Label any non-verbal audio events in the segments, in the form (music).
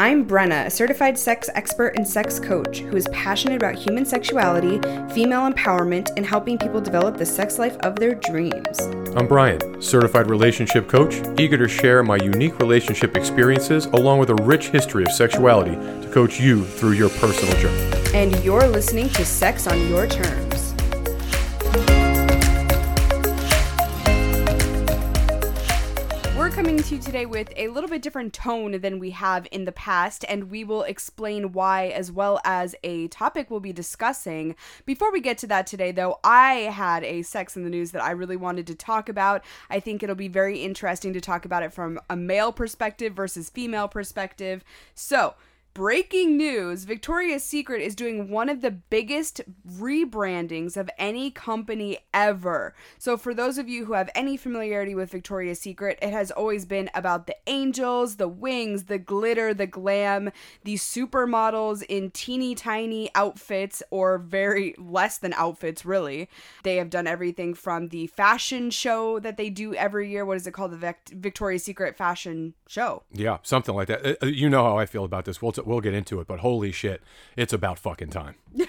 I'm Brenna, a certified sex expert and sex coach who is passionate about human sexuality, female empowerment, and helping people develop the sex life of their dreams. I'm Brian, certified relationship coach, eager to share my unique relationship experiences along with a rich history of sexuality to coach you through your personal journey. And you're listening to Sex on Your Terms. Coming to you today with a little bit different tone than we have in the past, and we will explain why, as well as a topic we'll be discussing. Before we get to that today, though, I had a sex in the news that I really wanted to talk about. I think it'll be very interesting to talk about it from a male perspective versus female perspective. So, Breaking news Victoria's Secret is doing one of the biggest rebrandings of any company ever. So, for those of you who have any familiarity with Victoria's Secret, it has always been about the angels, the wings, the glitter, the glam, the supermodels in teeny tiny outfits or very less than outfits, really. They have done everything from the fashion show that they do every year. What is it called? The Vic- Victoria's Secret Fashion Show. Yeah, something like that. Uh, You know how I feel about this. We'll, we'll get into it, but holy shit, it's about fucking time. (laughs)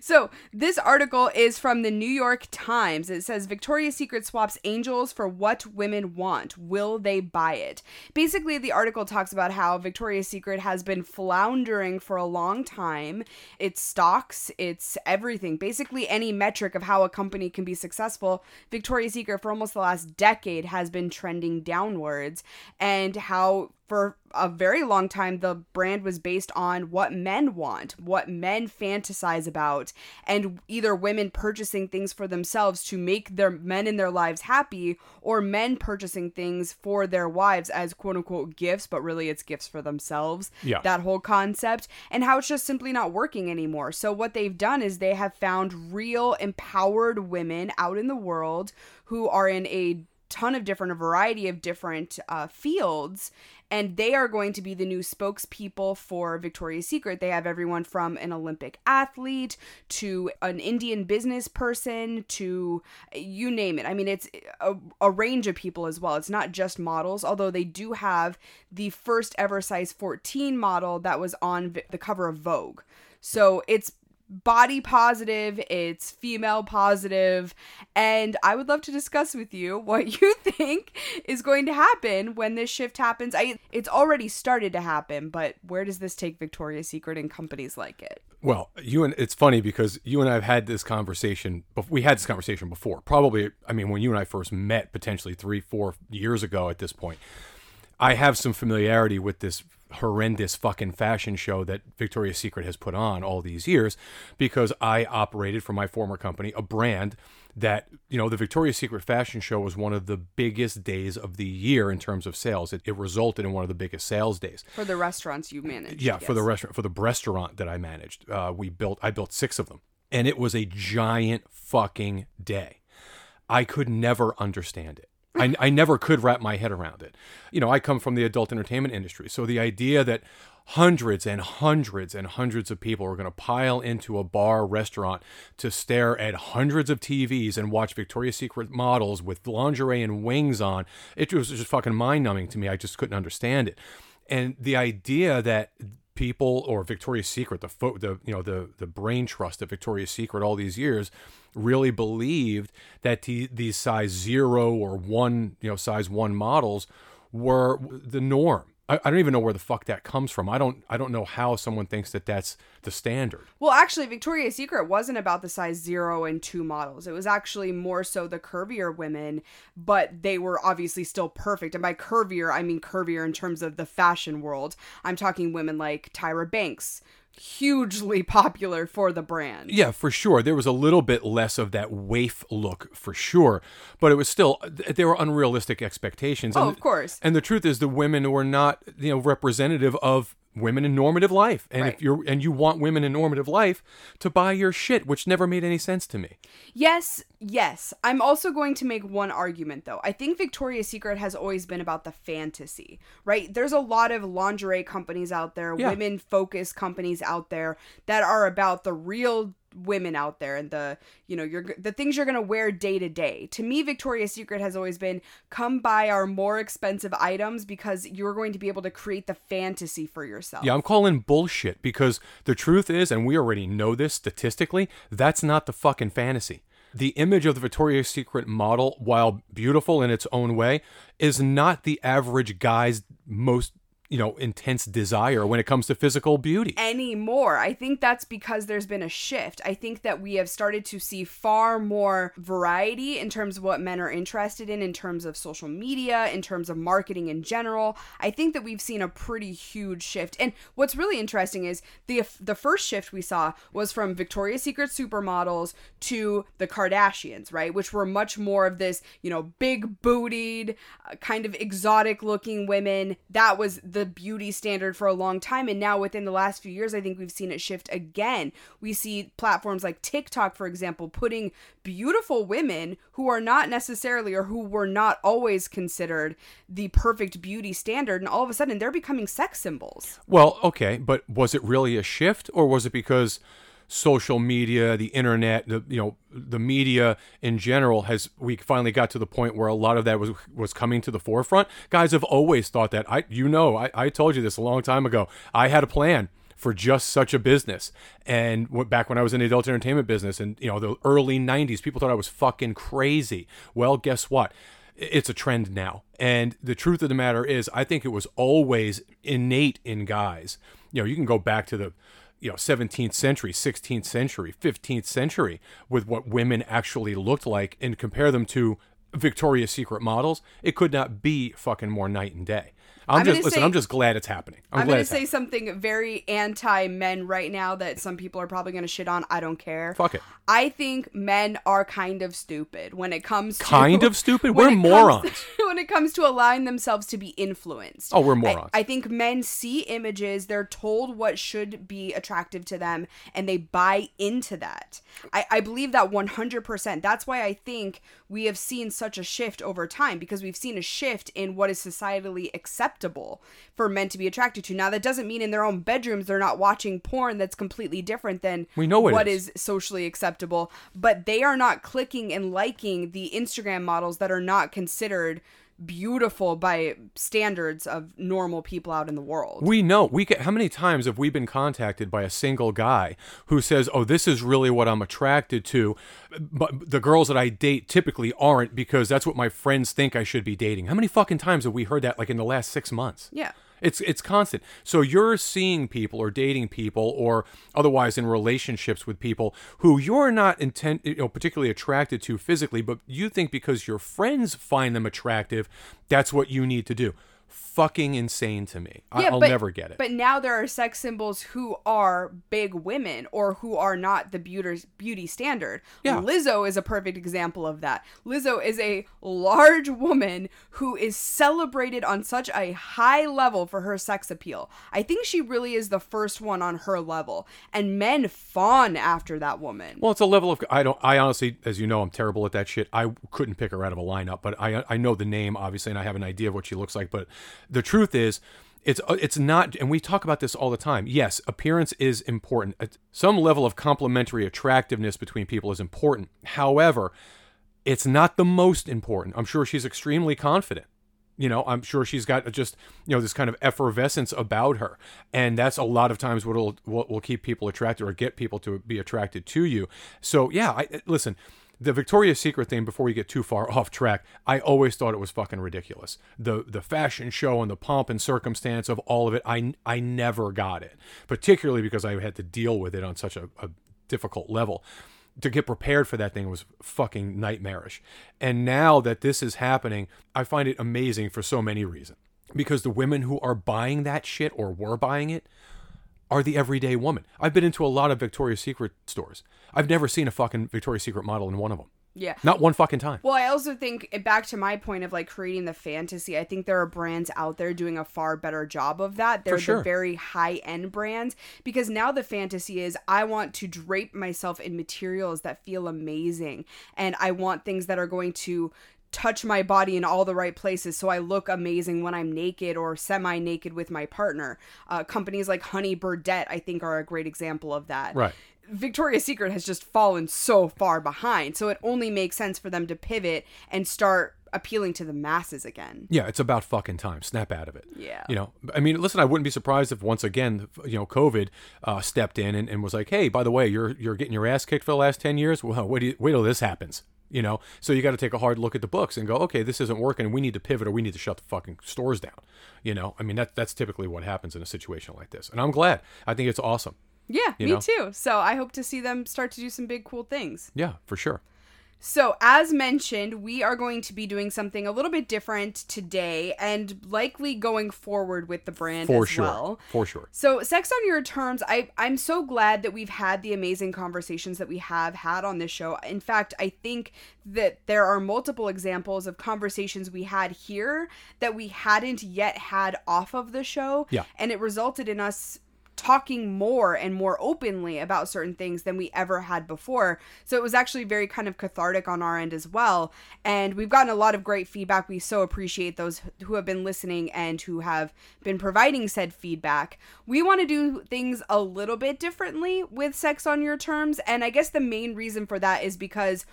So, this article is from the New York Times. It says Victoria's Secret swaps angels for what women want. Will they buy it? Basically, the article talks about how Victoria's Secret has been floundering for a long time. Its stocks, its everything, basically any metric of how a company can be successful. Victoria's Secret, for almost the last decade, has been trending downwards, and how for a very long time the brand was based on what men want, what men fantasize about, and either women purchasing things for themselves to make their men in their lives happy, or men purchasing things for their wives as quote unquote gifts, but really it's gifts for themselves. Yeah. That whole concept, and how it's just simply not working anymore. So, what they've done is they have found real empowered women out in the world who are in a ton of different a variety of different uh, fields and they are going to be the new spokespeople for Victoria's Secret. They have everyone from an Olympic athlete to an Indian business person to you name it. I mean, it's a, a range of people as well. It's not just models, although they do have the first ever size 14 model that was on the cover of Vogue. So it's body positive, it's female positive, and I would love to discuss with you (laughs) what you think is going to happen when this shift happens. I it's already started to happen, but where does this take Victoria's Secret and companies like it? Well, you and it's funny because you and I have had this conversation. We had this conversation before. Probably, I mean, when you and I first met, potentially three, four years ago. At this point, I have some familiarity with this horrendous fucking fashion show that Victoria's Secret has put on all these years because I operated for my former company a brand that, you know, the Victoria's Secret fashion show was one of the biggest days of the year in terms of sales. It, it resulted in one of the biggest sales days. For the restaurants you manage. Yeah, for the restaurant for the restaurant that I managed, uh, we built. I built six of them, and it was a giant fucking day. I could never understand it. I, I never could wrap my head around it. You know, I come from the adult entertainment industry, so the idea that hundreds and hundreds and hundreds of people are going to pile into a bar restaurant to stare at hundreds of TVs and watch Victoria's Secret models with lingerie and wings on, it was just fucking mind numbing to me. I just couldn't understand it. And the idea that people or Victoria's Secret, the fo- the you know the the brain trust of Victoria's Secret all these years, really believed that the, these size zero or one you know size one models were the norm. I, don't even know where the fuck that comes from. I don't I don't know how someone thinks that that's the standard. Well, actually, Victoria's Secret wasn't about the size zero and two models. It was actually more so the curvier women, but they were obviously still perfect. And by curvier, I mean curvier in terms of the fashion world. I'm talking women like Tyra Banks, hugely (laughs) popular for the brand. Yeah, for sure. There was a little bit less of that waif look for sure, but it was still there were unrealistic expectations. Oh, And- of course. And the truth is, the women were not you know representative of women in normative life. And Right. if you're and you want women in normative life to buy your shit, which never made any sense to me. Yes, yes. I'm also going to make one argument though. I think Victoria's Secret has always been about the fantasy, right? There's a lot of lingerie companies out there, Yeah. women focused companies out there that are about the real women out there and the you know you're the things you're going to wear day to day to me victoria's secret has always been come buy our more expensive items because you're going to be able to create the fantasy for yourself Yeah, I'm calling bullshit because the truth is, and we already know this statistically, that's not the fucking fantasy. The image of the Victoria's Secret model, while beautiful in its own way, is not the average guy's most, you know, intense desire when it comes to physical beauty. anymore. I think that's because there's been a shift. I think that we have started to see far more variety in terms of what men are interested in, in terms of social media, in terms of marketing in general. I think that we've seen a pretty huge shift. And what's really interesting is the the first shift we saw was from Victoria's Secret supermodels to the Kardashians, right? Which were much more of this, you know, big bootied, uh, kind of exotic looking women. That was the beauty standard for a long time. And now within the last few years, I think we've seen it shift again. We see platforms like TikTok, for example, putting beautiful women who are not necessarily or who were not always considered the perfect beauty standard. And all of a sudden, they're becoming sex symbols. Well, okay, but was it really a shift or was it because social media, the internet, the you know, the media in general has we finally got to the point where a lot of that was was coming to the forefront? Guys have always thought that. I you know, I, I told you this a long time ago. I had a plan for just such a business. And back when I was in the adult entertainment business and you know, the early 90s, people thought I was fucking crazy. Well, guess what? it's a trend now. And the truth of the matter is, I think it was always innate in guys. You know, you can go back to the you know 17th century 16th century 15th century with what women actually looked like and compare them to victoria's secret models it could not be fucking more night and day i'm, I'm just listen say- i'm just glad it's happening i'm, I'm, going to say happening. something very anti men right now that some people are probably going to shit on. I don't care. Fuck it. I think men are kind of stupid when it comes to Kind of stupid? We're morons. (laughs) when it comes to allowing themselves to be influenced. Oh, we're I- morons. I, think men see images, they're told what should be attractive to them, and they buy into that. I, I believe that 100%. That's why I think we have seen such a shift over time because we've seen a shift in what is societally acceptable for men to be attracted to. Now, that doesn't mean in their own bedrooms they're not watching porn that's completely different than We know what is. is socially acceptable, but they are not clicking and liking the Instagram models that are not considered beautiful by standards of normal people out in the world. We know. We get how many times have we been contacted by a single guy who says, "Oh, this is really what I'm attracted to," but the girls that I date typically aren't because that's what my friends think I should be dating. How many fucking times have we heard that like in the last 6 months? Yeah. It's it's constant. So you're seeing people or dating people or otherwise in relationships with people who you're not intent you know particularly attracted to physically, but you think because your friends find them attractive, that's what you need to do. Fucking insane to me. I, I'll but- never get it. But now there are sex symbols who are big women or who are not the beauty beauty standard. Yeah. Lizzo is a perfect example of that. Lizzo is a large woman who is celebrated on such a high level for her sex appeal. I think she really is the first one on her level, and men fawn after that woman. Well, it's a level of I don't. I honestly, as you know, I'm terrible at that shit. I couldn't pick her out of a lineup, but I I know the name obviously, and I have an idea of what she looks like. But the truth is, it's uh, it's not. And we talk about this all the time. Yes, appearance is important. Some level of complementary attractiveness between people is important. However, it's not the most important. I'm sure she's extremely confident. You know, I'm sure she's got just you know this kind of effervescence about her, and that's a lot of times what will what will keep people attracted or get people to be attracted to you. So yeah, I listen. The Victoria's Secret thing, before we get too far (laughs) off track, I always thought it was fucking ridiculous. The the fashion show and the pomp and circumstance of all of it, I I never got it, particularly because I had to deal with it on such a, a difficult level to get prepared for that thing was fucking nightmarish. And now that this is happening, I find it amazing for so many reasons. Because the women who are buying that shit or were buying it are the everyday woman. I've been into a lot of Victoria's Secret stores. I've never seen a fucking Victoria's Secret model in one of them. Yeah. Not one fucking time. Well, I also think eh, back to my point of like creating the fantasy. I think there are brands out there doing a far better job of that. They're sure. the very high end brands because now the fantasy is I want to drape myself in materials that feel amazing and I want things that are going to touch my body in all the right places so I look amazing when I'm naked or semi naked with my partner. Uh, companies like Honey Birdette, I think, are a great example of that Right. Victoria's Secret has just fallen so far behind. So it only makes sense for them to pivot and start appealing to the masses again. Yeah, it's about fucking time. Snap out of it. Yeah. You know, I mean, listen, I wouldn't be surprised if once again, you know, COVID uh, stepped in and, and was like, hey, by the way, you're you're getting your ass kicked for the last 10 years. Well, wait, wait till this happens. You know, so you got to take a hard look at the books and go, okay, this isn't working. We need to pivot or we need to shut the fucking stores down. You know, I mean, that, that's typically what happens in a situation like this. And I'm glad. I think it's awesome. Yeah, me know? too. So I hope to see them start to do some big, cool things. Yeah, for sure. So, as mentioned, we are going to be doing something a little bit different today and likely going forward with the brand For as sure. well. For sure. So, Sex on Your Terms, I, I'm so glad that we've had the amazing conversations that we have had on this show. In fact, I think that there are multiple examples of conversations we had here that we hadn't yet had off of the show. Yeah. And it resulted in us talking more and more openly about certain things than we ever had before. So it was actually very kind of cathartic on our end as well. And we've gotten a lot of great feedback. We so appreciate those who have been listening and who have been providing said feedback. We want to do things a little bit differently with Sex on Your Terms. And I guess the main reason for that is because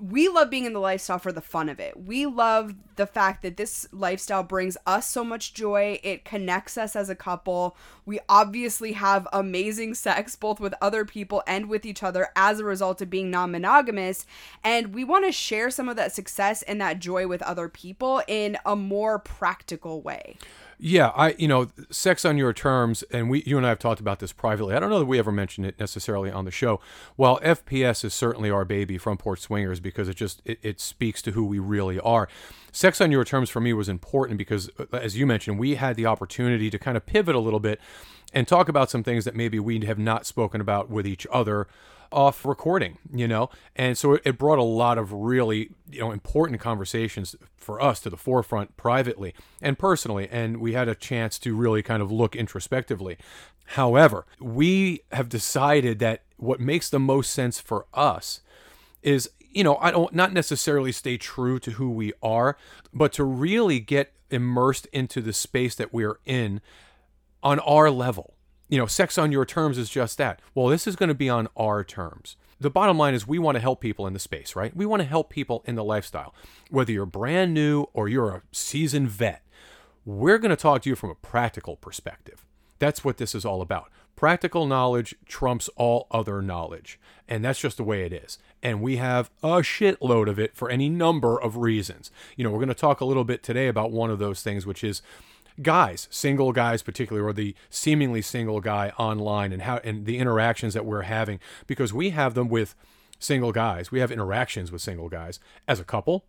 we love being in the lifestyle for the fun of it. We love the fact that this lifestyle brings us so much joy. It connects us as a couple. We obviously have amazing sex both with other people and with each other as a result of being non monogamous. And we want to share some of that success and that joy with other people in a more practical way. Yeah, I you know, sex on your terms, and we you and I have talked about this privately. I don't know that we ever mentioned it necessarily on the show. While FPS is certainly our baby, Front Porch Swingers, because it just it, it speaks to who we really are. Sex on your terms for me was important because, uh, as you mentioned, we had the opportunity to kind of pivot a little bit and talk about some things that maybe we have not spoken about with each other off recording, you know? And so it- brought a lot of really, you know, important conversations for us to the forefront privately and personally. And we had a chance to really kind of look introspectively. However, we have decided that what makes the most sense for us is you know i don't not necessarily stay true to who we are but to really get immersed into the space that we're in on our level you know sex on your terms is just that well this is going to be on our terms the bottom line is we want to help people in the space right we want to help people in the lifestyle whether you're brand new or you're a seasoned vet we're going to talk to you from a practical perspective. That's what this is all about. Practical knowledge trumps all other knowledge. And that's just the way it is. And we have a shitload of it for any number of reasons. You know, we're going to talk a little bit today about one of those things, which is guys, single guys particularly, or the seemingly single guy online and how and the interactions that we're having because we have them with single guys. We have interactions with single guys as a couple,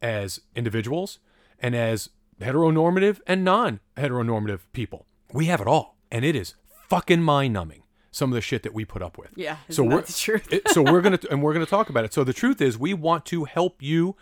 as individuals, and as heteronormative and non-heteronormative people. We have it all, and it is fucking mind-numbing. Some of the shit that we put up with. Yeah, So we're that the truth? it- so we're gonna (laughs) and we're gonna talk about it. So the truth is, we want to help you.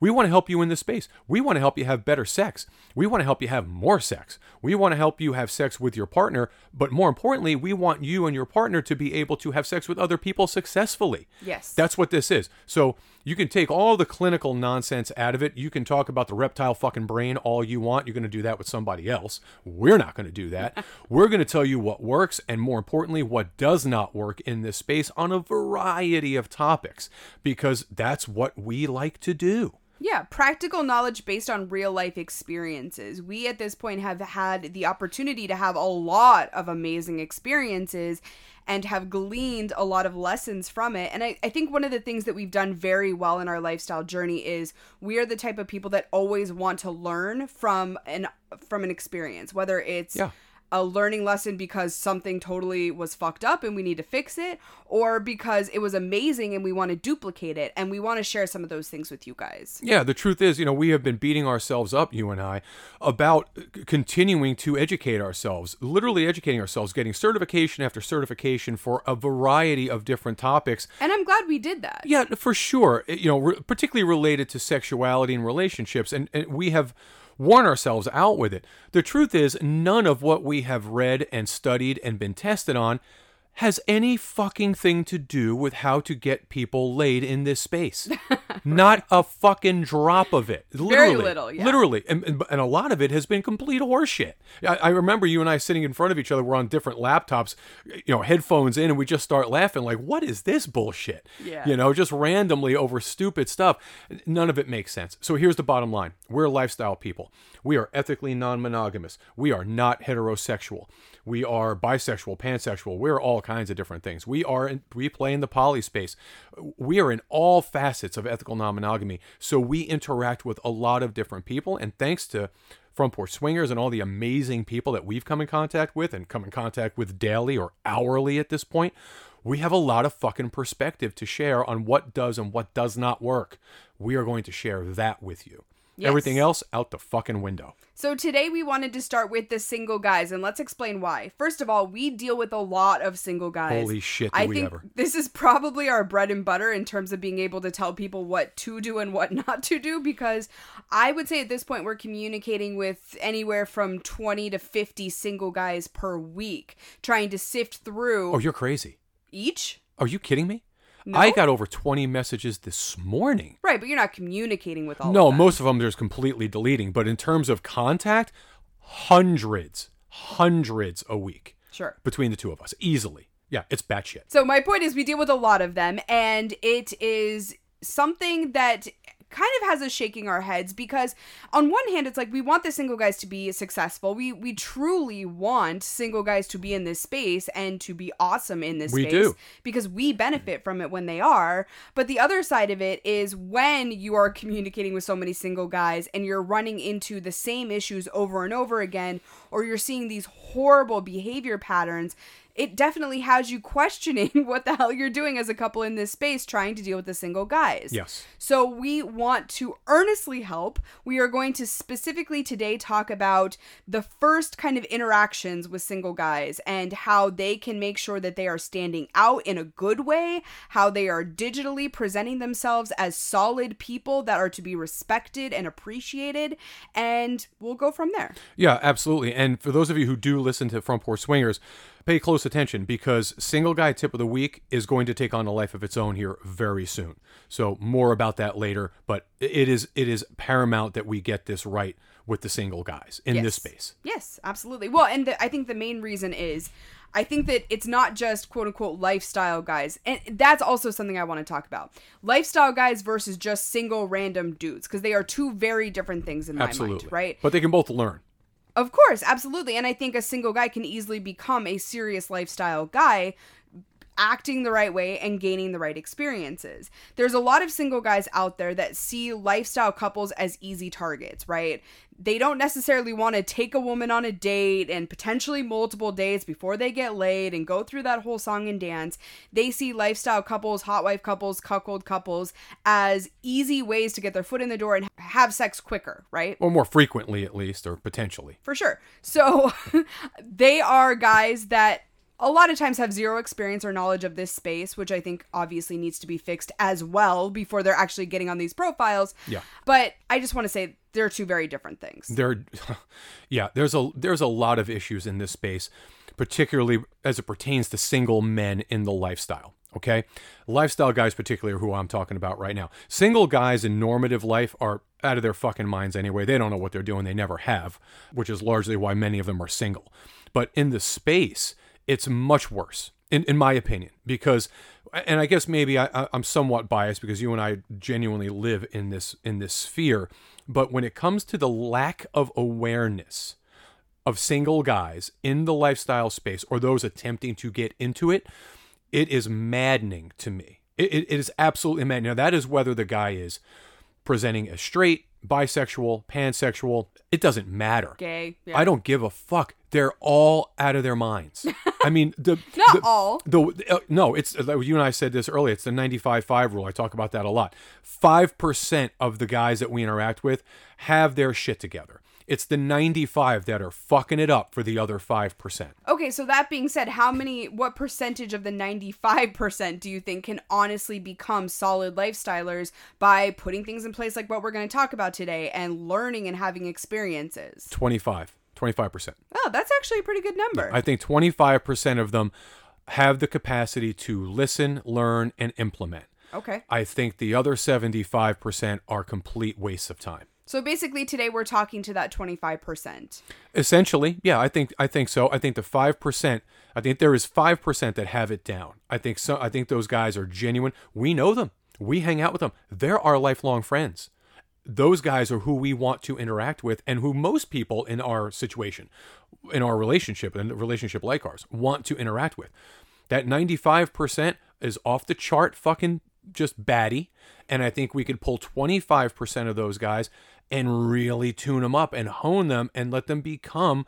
We want to help you in this space. We want to help you have better sex. We want to help you have more sex. We want to help you have sex with your partner. But more importantly, we want you and your partner to be able to have sex with other people successfully. Yes. That's what this is. So you can take all the clinical nonsense out of it. You can talk about the reptile fucking brain all you want. You're going to do that with somebody else. We're not going to do that. (laughs) We're going to tell you what works and more importantly, what does not work in this space on a variety of topics because that's what we like to do. Yeah, practical knowledge based on real life experiences. We at this point have had the opportunity to have a lot of amazing experiences and have gleaned a lot of lessons from it. And I, I think one of the things that we've done very well in our lifestyle journey is we are the type of people that always want to learn from an from an experience, whether it's Yeah. A learning lesson because something totally was fucked up and we need to fix it, or because it was amazing and we want to duplicate it. And we want to share some of those things with you guys. Yeah, the truth is, you know, we have been beating ourselves up, you and I, about continuing to educate ourselves, literally educating ourselves, getting certification after certification for a variety of different topics. And I'm glad we did that. Yeah, for sure. You know, re- particularly related to sexuality and relationships, and, and we have worn ourselves out with it. The truth is, none of what we have read and studied and been tested on has any fucking thing to do with how to get people laid in this space. (laughs) Not a fucking drop of it. Literally, little, yeah. Literally, and, and and a lot of it has been complete horseshit. I, I remember you and I sitting in front of each other. We're on different laptops, you know, headphones in, and we just start laughing like, "What is this bullshit?" Yeah. You know, just randomly over stupid stuff. None of it makes sense. So here's the bottom line: We're lifestyle people. We are ethically non-monogamous. We are not heterosexual. We are bisexual, pansexual. We're all kinds of different things. We are in, we play in the poly space. We are in all facets of ethical non-monogamy. So we interact with a lot of different people and thanks to front porch swingers and all the amazing people that we've come in contact with and come in contact with daily or hourly at this point, we have a lot of fucking perspective to share on what does and what does not work. We are going to share that with you. Yes. Everything else out the fucking window. So today we wanted to start with the single guys and let's explain why. First of all, we deal with a lot of single guys. Holy shit, do I we think ever. this is probably our bread and butter in terms of being able to tell people what to do and what (laughs) not to do because I would say at this point we're communicating with anywhere from 20 to 50 single guys per week trying to sift through Oh, you're crazy. each. Are you kidding me? No. I got over 20 messages this morning. Right, but you're not communicating with all No, of them. No, most of them there's completely deleting, but in terms of contact, hundreds, hundreds a week Sure. between the two of us, easily. Yeah, it's batshit. So my point is we deal with a lot of them and it is something that kind of has us shaking our heads because on one hand it's like we want the single guys to be successful. We we truly want single guys to be in this space and to be awesome in this We space do. because we benefit from it when they are. But the other side of it is when you are communicating with so many single guys and you're running into the same issues over and over again or you're seeing these horrible behavior patterns it definitely has you questioning (laughs) what the hell you're doing as a couple in this space trying to deal with the single guys. Yes. So we want to earnestly help. We are going to specifically today talk about the first kind of interactions with single guys and how they can make sure that they are standing out in a good way, how they are digitally presenting themselves as solid people that are to be respected and appreciated, and we'll go from there. Yeah, absolutely. And for those of you who do listen to Front Porch Swingers, pay close attention because single guy tip of the week is going to take on a life of its own here very soon. So more about that later, but it is it is paramount that we get this right with the single guys in Yes. this space. Yes, absolutely. Well, and the, I think the main reason is I think that it's not just quote unquote lifestyle guys. And that's also something I want to talk about. Lifestyle guys versus just single random dudes because they are two very different things in my Absolutely. mind, right? But they can both learn. Of course, absolutely. And I think a single guy can easily become a serious lifestyle guy acting the right way and gaining the right experiences. There's a lot of single guys out there that see lifestyle couples as easy targets, right? They don't necessarily want to take a woman on a date and potentially multiple dates before they get laid and go through that whole song and dance. They see lifestyle couples, hot wife couples, cuckold couples as easy ways to get their foot in the door and have sex quicker, right? Or more frequently at least, or potentially. for sure. So (laughs) they are guys that a lot of times have zero experience or knowledge of this space, which I think obviously needs to be fixed as well before they're actually getting on these profiles. Yeah. But I just want to say they're two very different things. there (laughs) yeah there's a there's a lot of issues in this space particularly as it pertains to single men in the lifestyle okay lifestyle guys particularly are who i'm talking about right now single guys in normative life are out of their fucking minds anyway they don't know what they're doing they never have which is largely why many of them are single but in the space it's much worse in, in my opinion because and i guess maybe I, i'm somewhat biased because you and i genuinely live in this in this sphere but when it comes to the lack of awareness of single guys in the lifestyle space or those attempting to get into it it is maddening to me it, it, it is absolutely maddening now that is whether the guy is presenting as straight bisexual pansexual it doesn't matter Gay. Yeah. I don't give a fuck. They're all out of their minds. I mean, (laughs) the Not the- all. The uh, no, it's uh, you and I said this earlier. It's the 95-5 rule. I talk about that a lot. Five percent of the guys that we interact with have their shit together. It's the 95 that are fucking it up for the other five percent. Okay, so that being said, how many, what percentage of the 95% do you think can honestly become solid lifestylers by putting things in place like what we're going to talk about today and learning and having experiences? 25, 25 percent. Oh, that's actually a pretty good number. I think 25% of them have the capacity to listen, learn, and implement. Okay. I think the other 75% are complete wastes of time. So basically today we're talking to that 25%. Essentially, yeah, I think I think so. I think the 5%, I think there is 5% that have it down. I think so I think those guys are genuine. We know them. We hang out with them. They're our lifelong friends. Those guys are who we want to interact with and who most people in our situation, in our relationship, and a relationship like ours, want to interact with. That 95% is off the chart fucking just batty. And I think we could pull 25% of those guys and really tune them up and hone them and let them become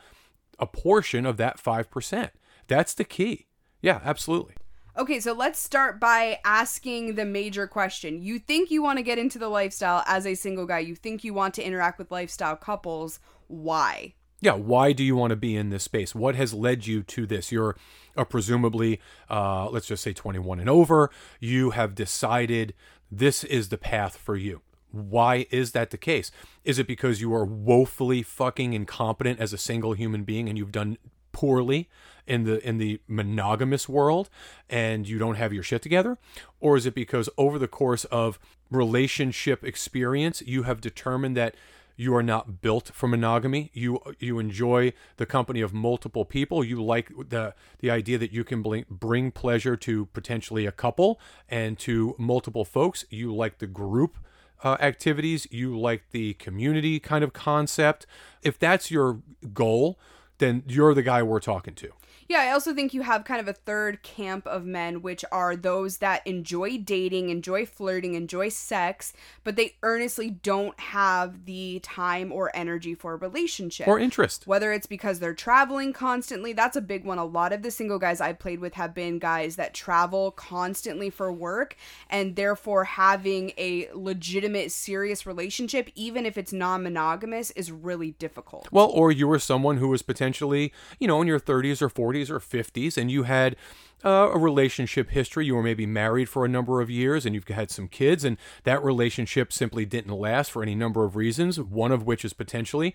a portion of that 5%. That's the key. Yeah, absolutely. Okay, so let's start by asking the major question. You think you want to get into the lifestyle as a single guy, you think you want to interact with lifestyle couples. Why? Yeah, why do you want to be in this space? What has led you to this? You're a presumably, uh, let's just say 21 and over. You have decided this is the path for you. Why is that the case? Is it because you are woefully fucking incompetent as a single human being and you've done poorly in the in the monogamous world and you don't have your shit together? Or is it because over the course of relationship experience you have determined that you are not built for monogamy? You you enjoy the company of multiple people. You like the the idea that you can bring, bring pleasure to potentially a couple and to multiple folks. You like the group uh, activities. You like the community kind of concept. If that's your goal then you're the guy we're talking to Yeah, I also think you have kind of a third camp of men, which are those that enjoy dating, enjoy flirting, enjoy sex, but they earnestly don't have the time or energy for a relationship. or interest. Whether it's because they're traveling constantly that's a big one. A lot of the single guys i've played with have been guys that travel constantly for work and therefore having a legitimate serious relationship even if it's non-monogamous is really difficult. Well, or you were someone who was potentially, you know, in your 30s or 40s or 50s, and you had uh, a relationship history. You were maybe married for a number of years, and you've had some kids, and that relationship simply didn't last for any number of reasons. One of which is potentially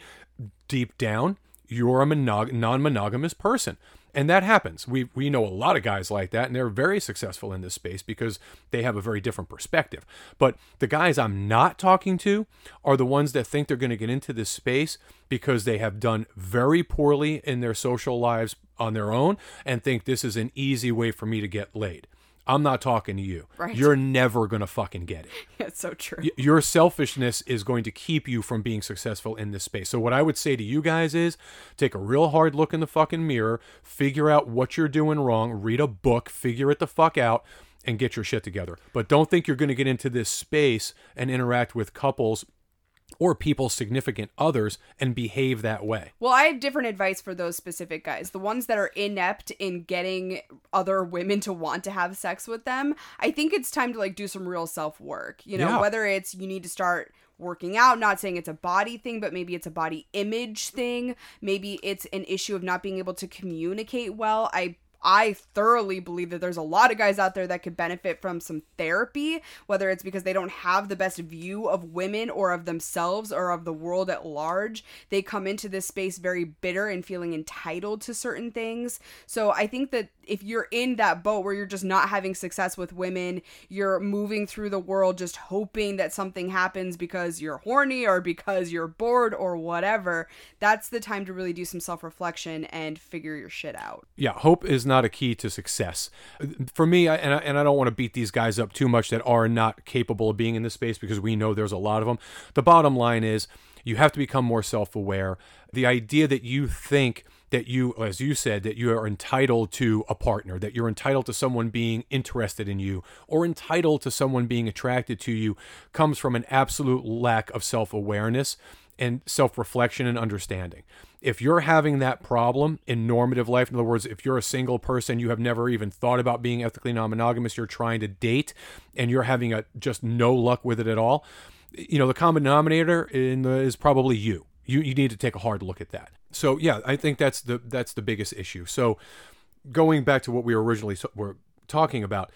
deep down, you're a monog- non-monogamous person. And that happens. We we know a lot of guys like that, and they're very successful in this space because they have a very different perspective. But the guys I'm not talking to are the ones that think they're going to get into this space because they have done very poorly in their social lives on their own and think this is an easy way for me to get laid. I'm not talking to you. Right. You're never going to fucking get it (laughs) it's so true y- your selfishness is going to keep you from being successful in this space. So what I would say to you guys is take a real hard look in the fucking mirror, figure out what you're doing wrong, read a book, figure it the fuck out and get your shit together. But don't think you're going to get into this space and interact with couples or people's significant others and behave that way. Well, I have different advice for those specific guys. The ones that are inept in getting other women to want to have sex with them. I think it's time to like do some real self work. You know, Yeah. whether it's you need to start working out, not saying it's a body thing, but maybe it's a body image thing. Maybe it's an issue of not being able to communicate well. I I thoroughly believe that there's a lot of guys out there that could benefit from some therapy, whether it's because they don't have the best view of women or of themselves or of the world at large. They come into this space very bitter and feeling entitled to certain things. So I think that if you're in that boat where you're just not having success with women, you're moving through the world just hoping that something happens because you're horny or because you're bored or whatever, that's the time to really do some self reflection and figure your shit out. Yeah, hope is not a key to success. For me, I, and, I, and I don't want to beat these guys up too much that are not capable of being in this space because we know there's a lot of them. The bottom line is you have to become more self aware. The idea that you think that you, as you said, that you are entitled to a partner, that you're entitled to someone being interested in you or entitled to someone being attracted to you comes from an absolute lack of self awareness and self reflection and understanding. If you're having that problem in normative life, in other words, if you're a single person, you have never even thought about being ethically non monogamous, you're trying to date and you're having a, just no luck with it at all, you know, the common denominator in the, is probably you. You, you need to take a hard look at that. So yeah, I think that's the that's the biggest issue. So going back to what we originally so- were talking about,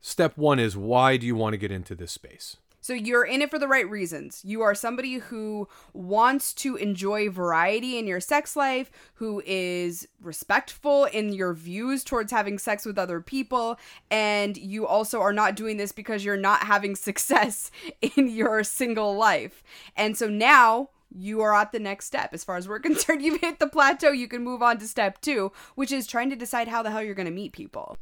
step one is why do you want to get into this space? So you're in it for the right reasons. You are somebody who wants to enjoy variety in your sex life, who is respectful in your views towards having sex with other people, and you also are not doing this because you're not having (laughs) success in your single life. And so now you are at the next step. As far as we're (laughs) concerned, you've hit the plateau. You can move on to step two, which is trying to decide how the hell you're going to meet people.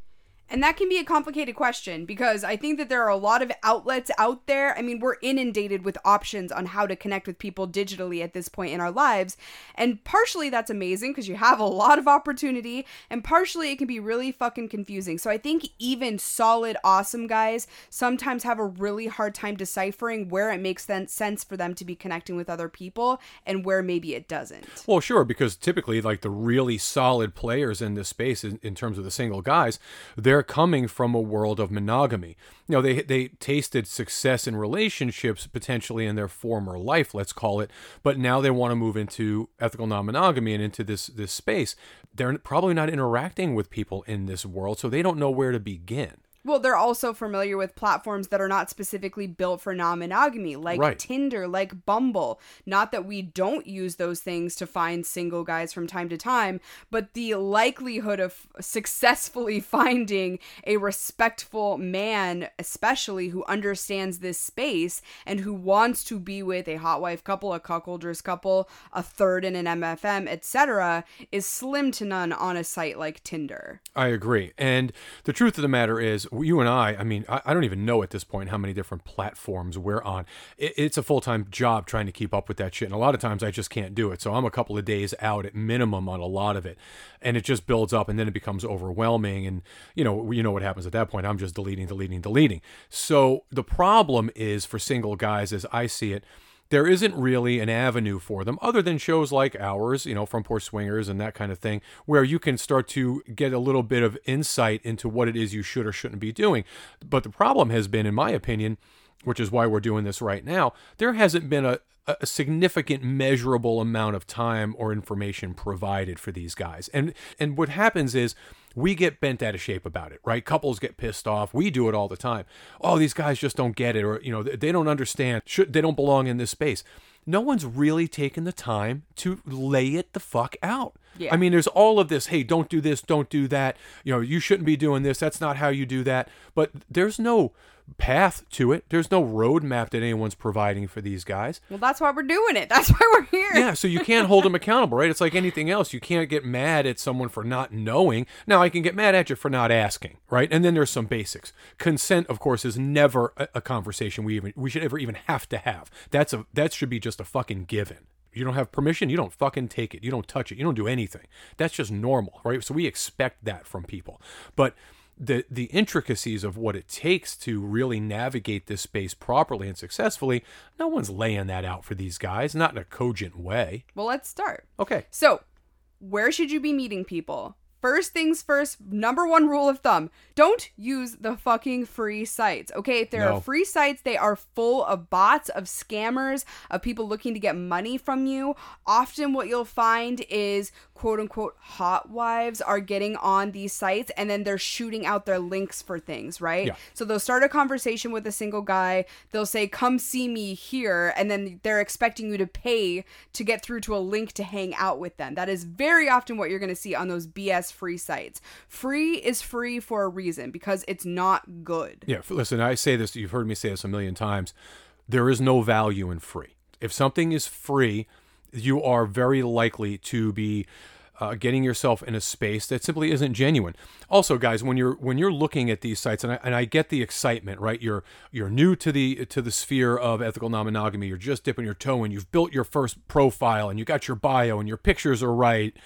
And that can be a complicated question because I think that there are a lot of outlets out there. I mean, we're inundated with options on how to connect with people digitally at this point in our lives. And partially that's amazing because you have a lot of opportunity, and partially it can be really fucking confusing. So I think even solid, awesome guys sometimes have a really hard time deciphering where it makes sense for them to be connecting with other people and where maybe it doesn't. Well, sure, because typically, like the really solid players in this space, in, in terms of the single guys, they're coming from a world of monogamy. You know, they they tasted success in relationships potentially in their former life, let's call it, but now they want to move into ethical non-monogamy and into this this space. They're probably not interacting with people in this world, so they don't know where to begin. Well, they're also familiar with platforms that are not specifically built for non monogamy, like Right. Tinder, like Bumble. Not that we don't use those things to find single guys from time to time, but the likelihood of successfully (laughs) finding a respectful man, especially who understands this space and who wants to be with a hot wife couple, a cuckolders couple, a third in an MFM, etc., is slim to none on a site like Tinder. I agree. And the truth of the matter is, you and I, I mean, I, I don't even know at this point how many different platforms we're on. It, it's a full time job trying to keep up with that shit. And a lot of times I just can't do it. So I'm a couple of days out at minimum on a lot of it. And it just builds up and then it becomes overwhelming. And, you know, you know what happens at that point. I'm just deleting, deleting, deleting. So the problem is for single guys, as I see it, there isn't really an avenue for them other than shows like ours, you know, Front Porch Swingers and that kind of thing, where you can start to get a little bit of insight into what it is you should or shouldn't be doing. But the problem has been, in my opinion, which is why we're doing this right now, there hasn't been a, a significant measurable amount of time or information provided for these guys. And and what happens is we get bent out of shape about it, right? Couples get pissed off. We do it all the time. Oh, these guys just don't get it, or you know, they don't understand. Should, they don't belong in this space. No one's really taken the time to lay it the fuck out. Yeah. I mean, there's all of this. Hey, don't do this. Don't do that. You know, you shouldn't be doing this. That's not how you do that. But there's no path to it. There's no roadmap that anyone's providing for these guys. Well, that's why we're doing it. (laughs) That's why we're here. Yeah, so you can't hold them accountable, right? It's like anything else. You can't get mad at someone for not knowing. Now, I can get mad at you for not asking, right? And then there's some basics. Consent, of course, is never a, a conversation we even we should ever even have to have. That's a that should be just a fucking given. You don't have permission, you don't fucking take it. You don't touch it. You don't do anything. That's just normal, right? So we expect that from people. But the the intricacies of what it takes to really navigate this space properly and successfully, no one's laying that out for these guys, not in a cogent way. Well, let's start. Okay. So, where should you be meeting people? First things first, number one rule of thumb don't use the fucking free sites. Okay, if there No. are free sites, they are full of bots, of scammers, of people looking to get money from you. Often, what you'll find is quote unquote hot wives are getting on these sites and then they're shooting out their links for things, right? Yeah. So they'll start a conversation with a single guy. They'll say, Come see me here. And then they're expecting you to pay to get through to a link to hang out with them. That is very often what you're going to see on those BS free sites. Free is free for a reason because it's not good. Yeah, listen, I say this, you've heard me say this a million times. There is no value in free. If something is free, you are very likely to be uh, getting yourself in a space that simply isn't genuine. Also, guys, when you're when you're looking at these sites, and I, and I get the excitement, right? You're you're new to the to the sphere of ethical non-monogamy. You're just dipping your toe in. You've built your first profile, and you got your bio, and your pictures are right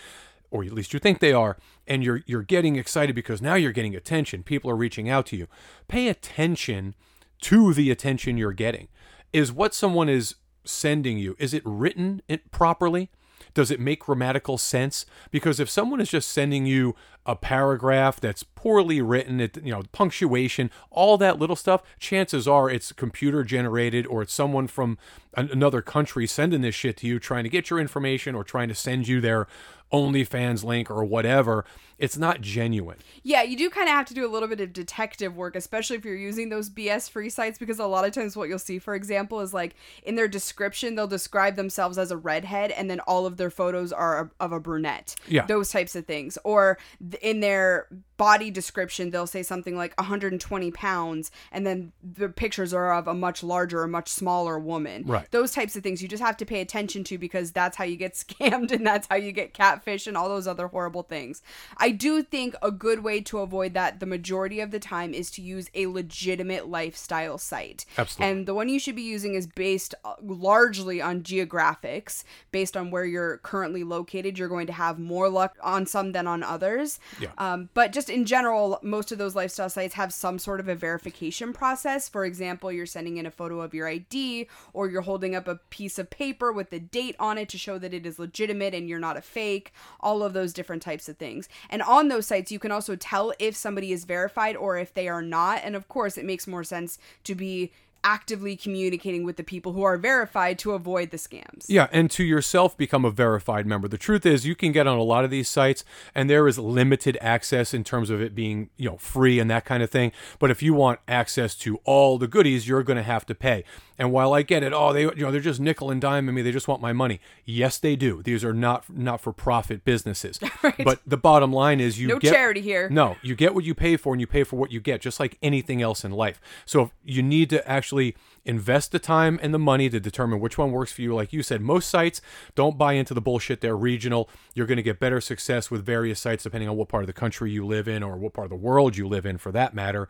or at least you think they are, and you're you're getting excited because now you're getting attention. People are reaching out to you. Pay attention to the attention you're getting. Is what someone is sending you is it written it properly? Does it make grammatical sense? Because if someone is just sending you a paragraph that's poorly written, it you know, punctuation, all that little stuff, chances are it's computer generated or it's someone from an- another country sending this shit to you trying to get your information or trying to send you their OnlyFans link or whatever. It's not genuine. Yeah, you do kind of have to do a little bit of detective work, especially if you're using those BS free sites, because a lot of times what you'll see, for example, is like in their description, they'll describe themselves as a redhead and then all of their photos are of a brunette. Yeah. Those types of things. Or in their body description, they'll say something like 120 pounds and then the pictures are of a much larger or much smaller woman. Right. Those types of things you just have to pay attention to because that's how you get (laughs) scammed and that's how you get catfish and all those other horrible things. I do think a good way to avoid that the majority of the time is to use a legitimate lifestyle site. Absolutely. And the one you should be using is based uh, largely on geographics, based on where you're currently located. You're going to have more luck on some than on others. Yeah. Um, but just in general, most of those lifestyle sites have some sort of a verification process. For example, you're sending in a photo of your ID or you're holding up a piece of paper with the date on it to show that it is legitimate and you're not a fake, all of those different types of things. And on those sites, you can also tell if somebody is verified or if they are not. And of course, it makes more sense to be actively communicating with the people who are verified to avoid the scams. Yeah, and to yourself become a verified member. The truth is, you can get on a lot of these sites, and there is limited access in terms of it being, you know, free and that kind of thing. But if you want access to all the goodies, you're going to have to pay. And while I get it, oh, they, you know, they're just nickel and diming me. They just want my money. Yes, they do. These are not not for profit businesses. (laughs) right. But the bottom line is, you No get charity here. no, you get what you pay for and you pay for what you get, just like anything else in life. So you need to actually invest the time and the money to determine which one works for you. Like you said, most sites don't buy into the bullshit. They're regional. You're going to get better success with various sites depending on what part of the country you live in or what part of the world you live in for that matter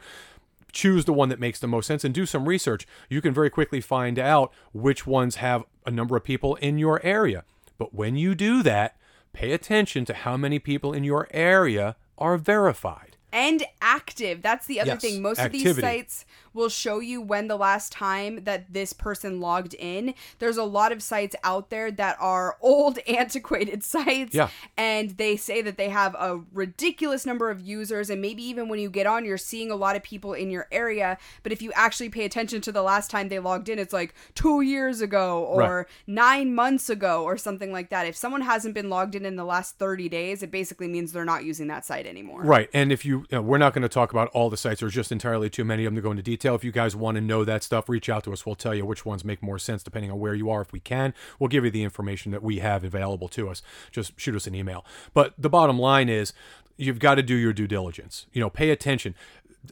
choose the one that makes the most sense and do some research. You can very quickly find out which ones have a number of people in your area. But when you do that, pay attention to how many people in your area are verified. and active. That's the other Yes, thing. Most of these sites will show you when the last time that this person logged in. There's a lot of sites out there that are (laughs) old, antiquated sites. Yeah. And they say that they have a ridiculous number of users. And maybe even when you get on, you're seeing a lot of people in your area. But if you actually pay attention to the last time they logged in, it's like two years ago or Right. nine months ago or something like that. If someone hasn't been logged in in the last 30 days, it basically means they're not using that site anymore. Right. And if you, you know, we're not going to talk about all the sites, there's just entirely too many of them to go into detail. If you guys want to know that stuff, reach out to us. We'll tell you which ones make more sense depending on where you are. If we can, we'll give you the information that we have available to us. Just shoot us an email. But the bottom line is you've got to do your due diligence. You know, pay attention.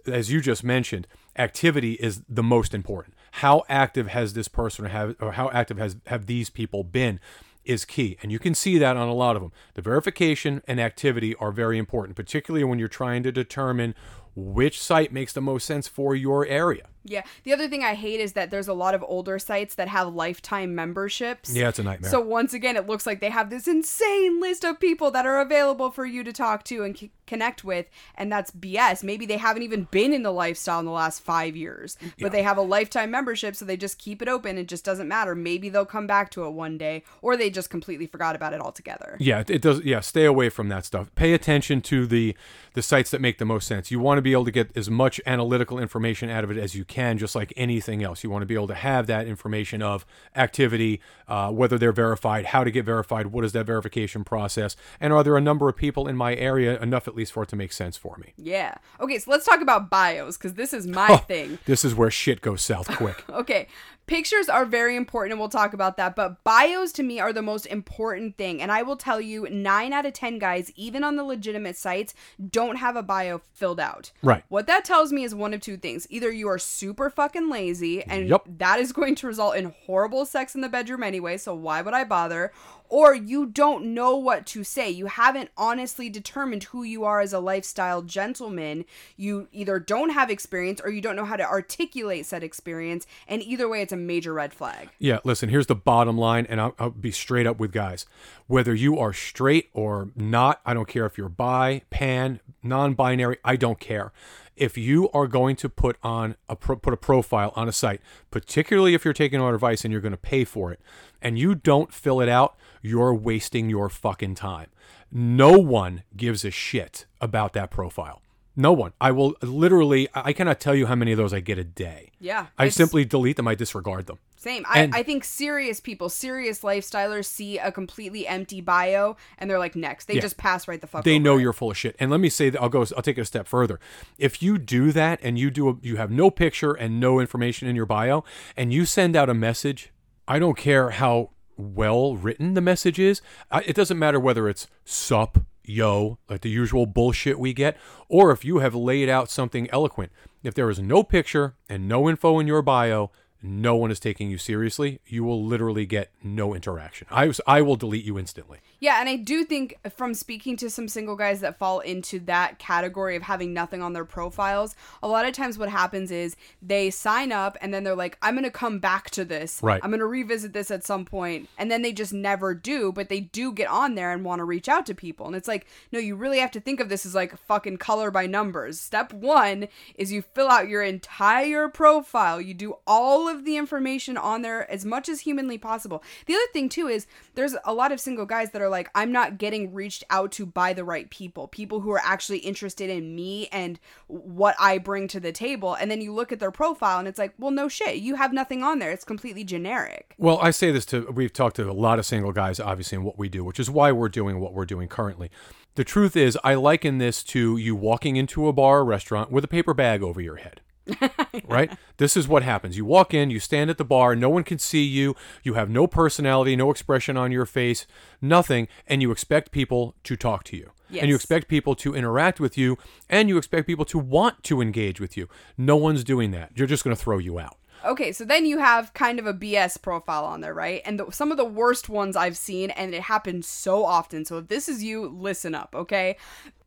As you just mentioned, activity is the most important. How active has this person or, have, or how active has have these people been? is key. And you can see that on a lot of them. The verification and activity are very important, particularly when you're trying to determine which site makes the most sense for your area. Yeah. The other thing I hate is that there's a lot of older sites that have lifetime memberships. Yeah, it's a nightmare. So once again, it looks like they have this insane list of people that are available for you to talk to and c- connect with, and that's BS. Maybe they haven't even been in the lifestyle in the last five years, but they have a lifetime membership, so they just keep it open. It just doesn't matter. Maybe they'll come back to it one day, or they just completely forgot about it altogether. yeah, it- it does. Yeah, stay away from that stuff. Pay attention to the the sites that make the most sense. You want to be able to get as much analytical information out of it as you can, just like anything else. You want to be able to have that information of activity, uh, whether they're verified, how to get verified, what is that verification process, and are there a number of people in my area enough at least for it to make sense for me. Yeah. Okay, so let's talk about bios because this is my Oh. thing. This is where shit goes south quick. (laughs) Okay, pictures are very important and we'll talk about that, but bios to me are the most important thing. And I will tell you, nine out of 10 guys, even on the legitimate sites, don't have a bio filled out. Right. What that tells me is one of two things. Either you are super fucking lazy, and Yep. that is going to result in horrible sex in the bedroom anyway, so why would I bother? Or you don't know what to say. You haven't honestly determined who you are as a lifestyle gentleman. You either don't have experience or you don't know how to articulate said experience. And either way, it's a major red flag. Yeah, listen, here's the bottom line, and I'll, I'll be straight up with guys. Whether you are straight or not, I don't care if you're bi, pan, non binary, I don't care. If you are going to put on a pro- put a profile on a site, particularly if you're taking our advice and you're going to pay for it, and you don't fill it out, you're wasting your fucking time. No one gives a shit about that profile. No one. I will literally. I cannot tell you how many of those I get a day. Yeah. I simply delete them. I disregard them. Same. I, And- I think serious people, serious lifestylers see a completely empty bio and they're like, next. They Yeah. just pass right the fuck They know it. you're full of shit. And let me say that I'll go. I'll take it a step further. If you do that and you do, a, you have no picture and no information in your bio, and you send out a message, I don't care how well written the message is. It doesn't matter whether it's sup, yo, like the usual bullshit we get, or if you have laid out something eloquent. If there is no picture and no info in your bio, no one is taking you seriously. You will literally get no interaction. I, I will delete you instantly. Yeah, and I do think from speaking to some single guys that fall into that category of having nothing on their profiles, a lot of times what happens is they sign up and then they're like, I'm going to come back to this. Right. I'm going to revisit this at some point. And then they just never do, but they do get on there and want to reach out to people. And it's like, no, you really have to think of this as like fucking color by numbers. Step one is you fill out your entire profile, you do all of the information on there as much as humanly possible. The other thing, too, is there's a lot of single guys that are like, I'm not getting reached out to by the right people, people who are actually interested in me and what I bring to the table. And then you look at their profile and it's like, well, no shit, you have nothing on there. It's completely generic. Well, I say this to we've talked to a lot of single guys, obviously, in what we do, which is why we're doing what we're doing currently. The truth is, I liken this to you walking into a bar or restaurant with a paper bag over your head. (laughs) right? This is what happens. You walk in, you stand at the bar, no one can see you, you have no personality, no expression on your face, nothing, and you expect people to talk to you. And you expect people to interact with you, and you expect people to want to engage with you. No one's doing that. You're just going to throw you out. Okay, so then you have kind of a BS profile on there, right? And the, some of the worst ones I've seen, and it happens so often. So if this is you, listen up, okay?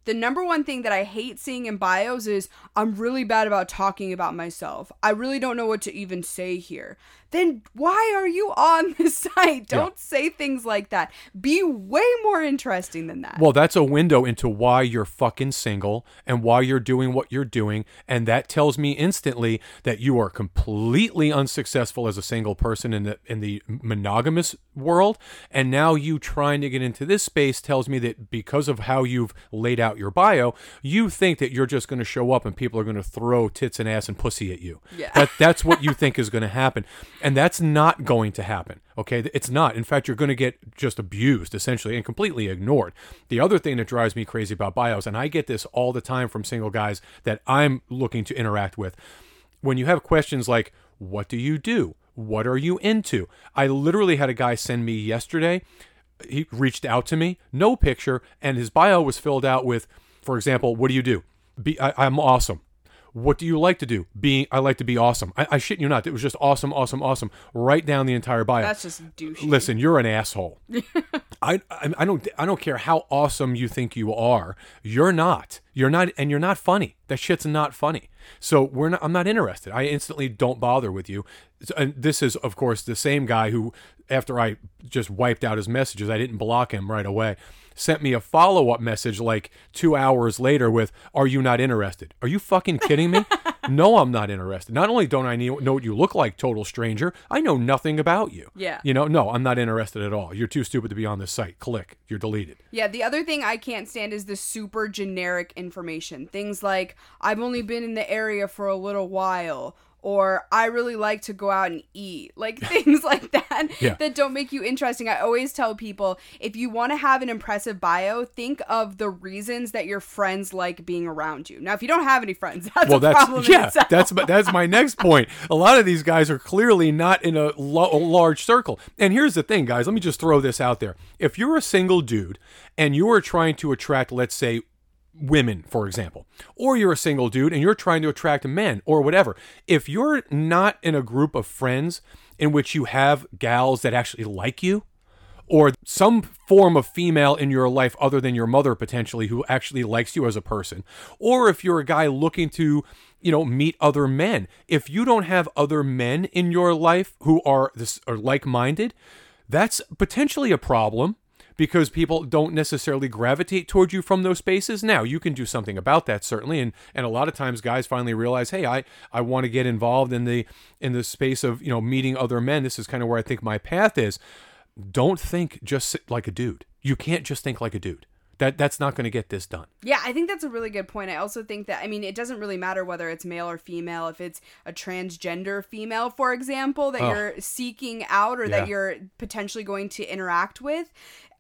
The number one thing that I hate seeing in bios is I'm really bad about talking about myself. I really don't know what to even say here. Then why are you on this (laughs) site? Don't say things like that. Be way more interesting than that. Well, that's a window into why you're fucking single and why you're doing what you're doing. And that tells me instantly that you are completely unsuccessful as a single person in the in the monogamous world. And now you trying to get into this space tells me that because of how you've laid out your bio, you think that you're just going to show up and people are going to throw tits and ass and pussy at you. Yeah. That that's what you (laughs) think is going to happen. And that's not going to happen. Okay? It's not. In fact, you're going to get just abused essentially and completely ignored. The other thing that drives me crazy about bios and I get this all the time from single guys that I'm looking to interact with. When you have questions like what do you do? What are you into? I literally had a guy send me yesterday he reached out to me, no picture, and his bio was filled out with, for example, what do you do? Be, I, I'm awesome. What do you like to do? Being, I like to be awesome. I, I shit you not. It was just awesome, awesome, awesome. Right down the entire bio. That's just douchey. Listen, you're an asshole. (laughs) I, I I don't I don't care how awesome you think you are. You're not. You're not, and you're not funny. That shit's not funny. So we're not. I'm not interested. I instantly don't bother with you. And this is, of course, the same guy who, after I just wiped out his messages, I didn't block him right away. Sent me a follow up message like two hours later with, "Are you not interested? Are you fucking kidding me? (laughs) no, I'm not interested. Not only don't I know know what you look like, total stranger, I know nothing about you. Yeah. You know, no, I'm not interested at all. You're too stupid to be on this site. Click. You're deleted. Yeah, the other thing I can't stand is the super generic information. Things like, I've only been in the area for a little while, or I really like to go out and eat. Like things like that (laughs) Yeah. that don't make you interesting. I always tell people if you want to have an impressive bio, think of the reasons that your friends like being around you. Now, if you don't have any friends, (laughs) that's well, a that's problem yeah. itself. That's my- that's my next (laughs) point. A lot of these guys are clearly not in a, lo- a large circle. And here's the thing, guys. Let me just throw this out there. If you're a single dude and you are trying to attract, let's say, women, for example, or you're a single dude and you're trying to attract men or whatever, if you're not in a group of friends in which you have gals that actually like you, or some form of female in your life other than your mother potentially who actually likes you as a person or if you're a guy looking to you know meet other men if you don't have other men in your life who are this are like-minded that's potentially a problem because people don't necessarily gravitate toward you from those spaces. Now, you can do something about that certainly, and and a lot of times guys finally realize, hey, I I want to get involved in the in the space of you know meeting other men. This is kind of where I think my path is. Don't think just like a dude. You can't just think like a dude. That that's not going to get this done. Yeah, I think that's a really good point. I also think that I mean it doesn't really matter whether it's male or female. If it's a transgender female, for example, that Oh. you're seeking out or Yeah. that you're potentially going to interact with.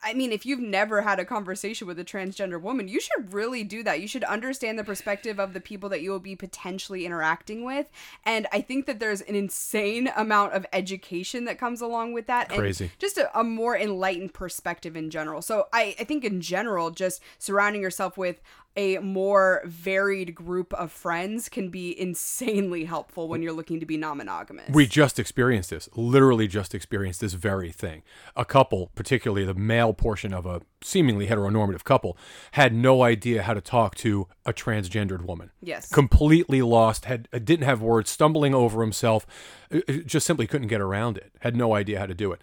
I mean, if you've never had a conversation with a transgender woman, you should really do that. You should understand the perspective of the people that you will be potentially interacting with. And I think that there's an insane amount of education that comes along with that. and Crazy. just a, a more enlightened perspective in general. So I, I think in general, just surrounding yourself with a more varied group of friends can be insanely helpful when you're looking to be non-monogamous. We just experienced this, literally just experienced this very thing. A couple, particularly the male portion of a seemingly heteronormative couple, had no idea how to talk to a transgendered woman. Yes. Completely lost, had didn't have words, stumbling over himself, uh, uh, just simply couldn't get around it. Had no idea how to do it.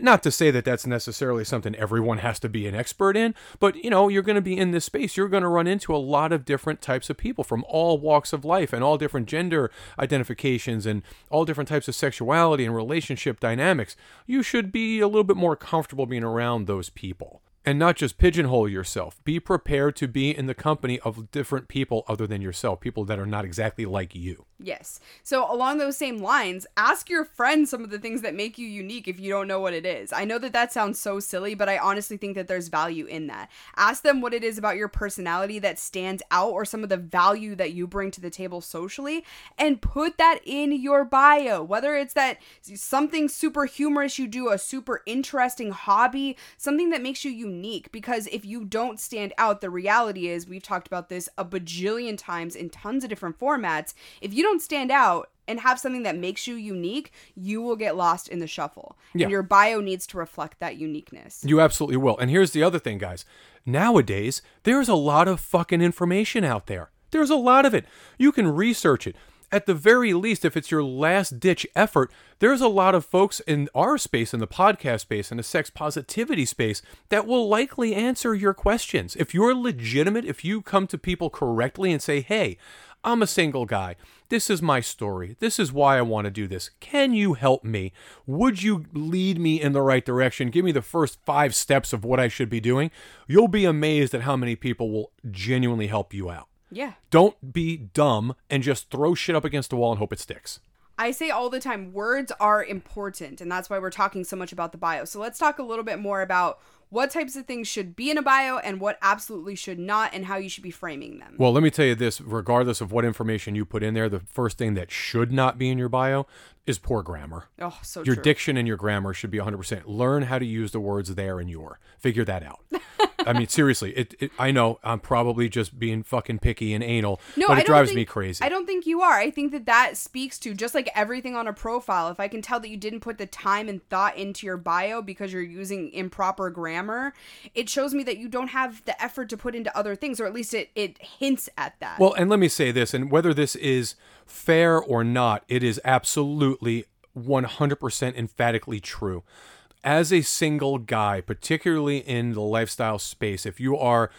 Not to say that that's necessarily something everyone has to be an expert in, but you know, you're going to be in this space. You're going to run into a lot of different types of people from all walks of life and all different gender identifications and all different types of sexuality and relationship dynamics. You should be a little bit more comfortable being around those people. And not just pigeonhole yourself. Be prepared to be in the company of different people other than yourself, people that are not exactly like you. Yes. So along those same lines, ask your friends some of the things that make you unique if you don't know what it is. I know that that sounds so silly, but I honestly think that there's value in that. Ask them what it is about your personality that stands out or some of the value that you bring to the table socially and put that in your bio. Whether it's that something super humorous you do, a super interesting hobby, something that makes you unique because if you don't stand out, the reality is we've talked about this a bajillion times in tons of different formats. If you don't stand out and have something that makes you unique, you will get lost in the shuffle. Yeah. And your bio needs to reflect that uniqueness. You absolutely will. And here's the other thing, guys. Nowadays, there's a lot of fucking information out there. There's a lot of it. You can research it. At the very least, if it's your last ditch effort, there's a lot of folks in our space, in the podcast space, in the sex positivity space, that will likely answer your questions. If you're legitimate, if you come to people correctly and say, hey, I'm a single guy. This is my story. This is why I want to do this. Can you help me? Would you lead me in the right direction? Give me the first five steps of what I should be doing. You'll be amazed at how many people will genuinely help you out. Yeah. Don't be dumb and just throw shit up against the wall and hope it sticks. I say all the time, words are important, and that's why we're talking so much about the bio. So let's talk a little bit more about what types of things should be in a bio and what absolutely should not, and how you should be framing them. Well, let me tell you this regardless of what information you put in there, the first thing that should not be in your bio is poor grammar. oh, so Your true. diction and your grammar should be 100%. Learn how to use the words there and your. Figure that out. (laughs) I mean, seriously, it, it, I know I'm probably just being fucking picky and anal, No, but it drives think- me crazy. I don't think you are. I think that that speaks to just like everything on a profile. If I can tell that you didn't put the time and thought into your bio because you're using improper grammar, it shows me that you don't have the effort to put into other things, or at least it it hints at that. Well, and let me say this, and whether this is fair or not, it is absolutely 100% emphatically true. As a single guy, particularly in the lifestyle space, if you are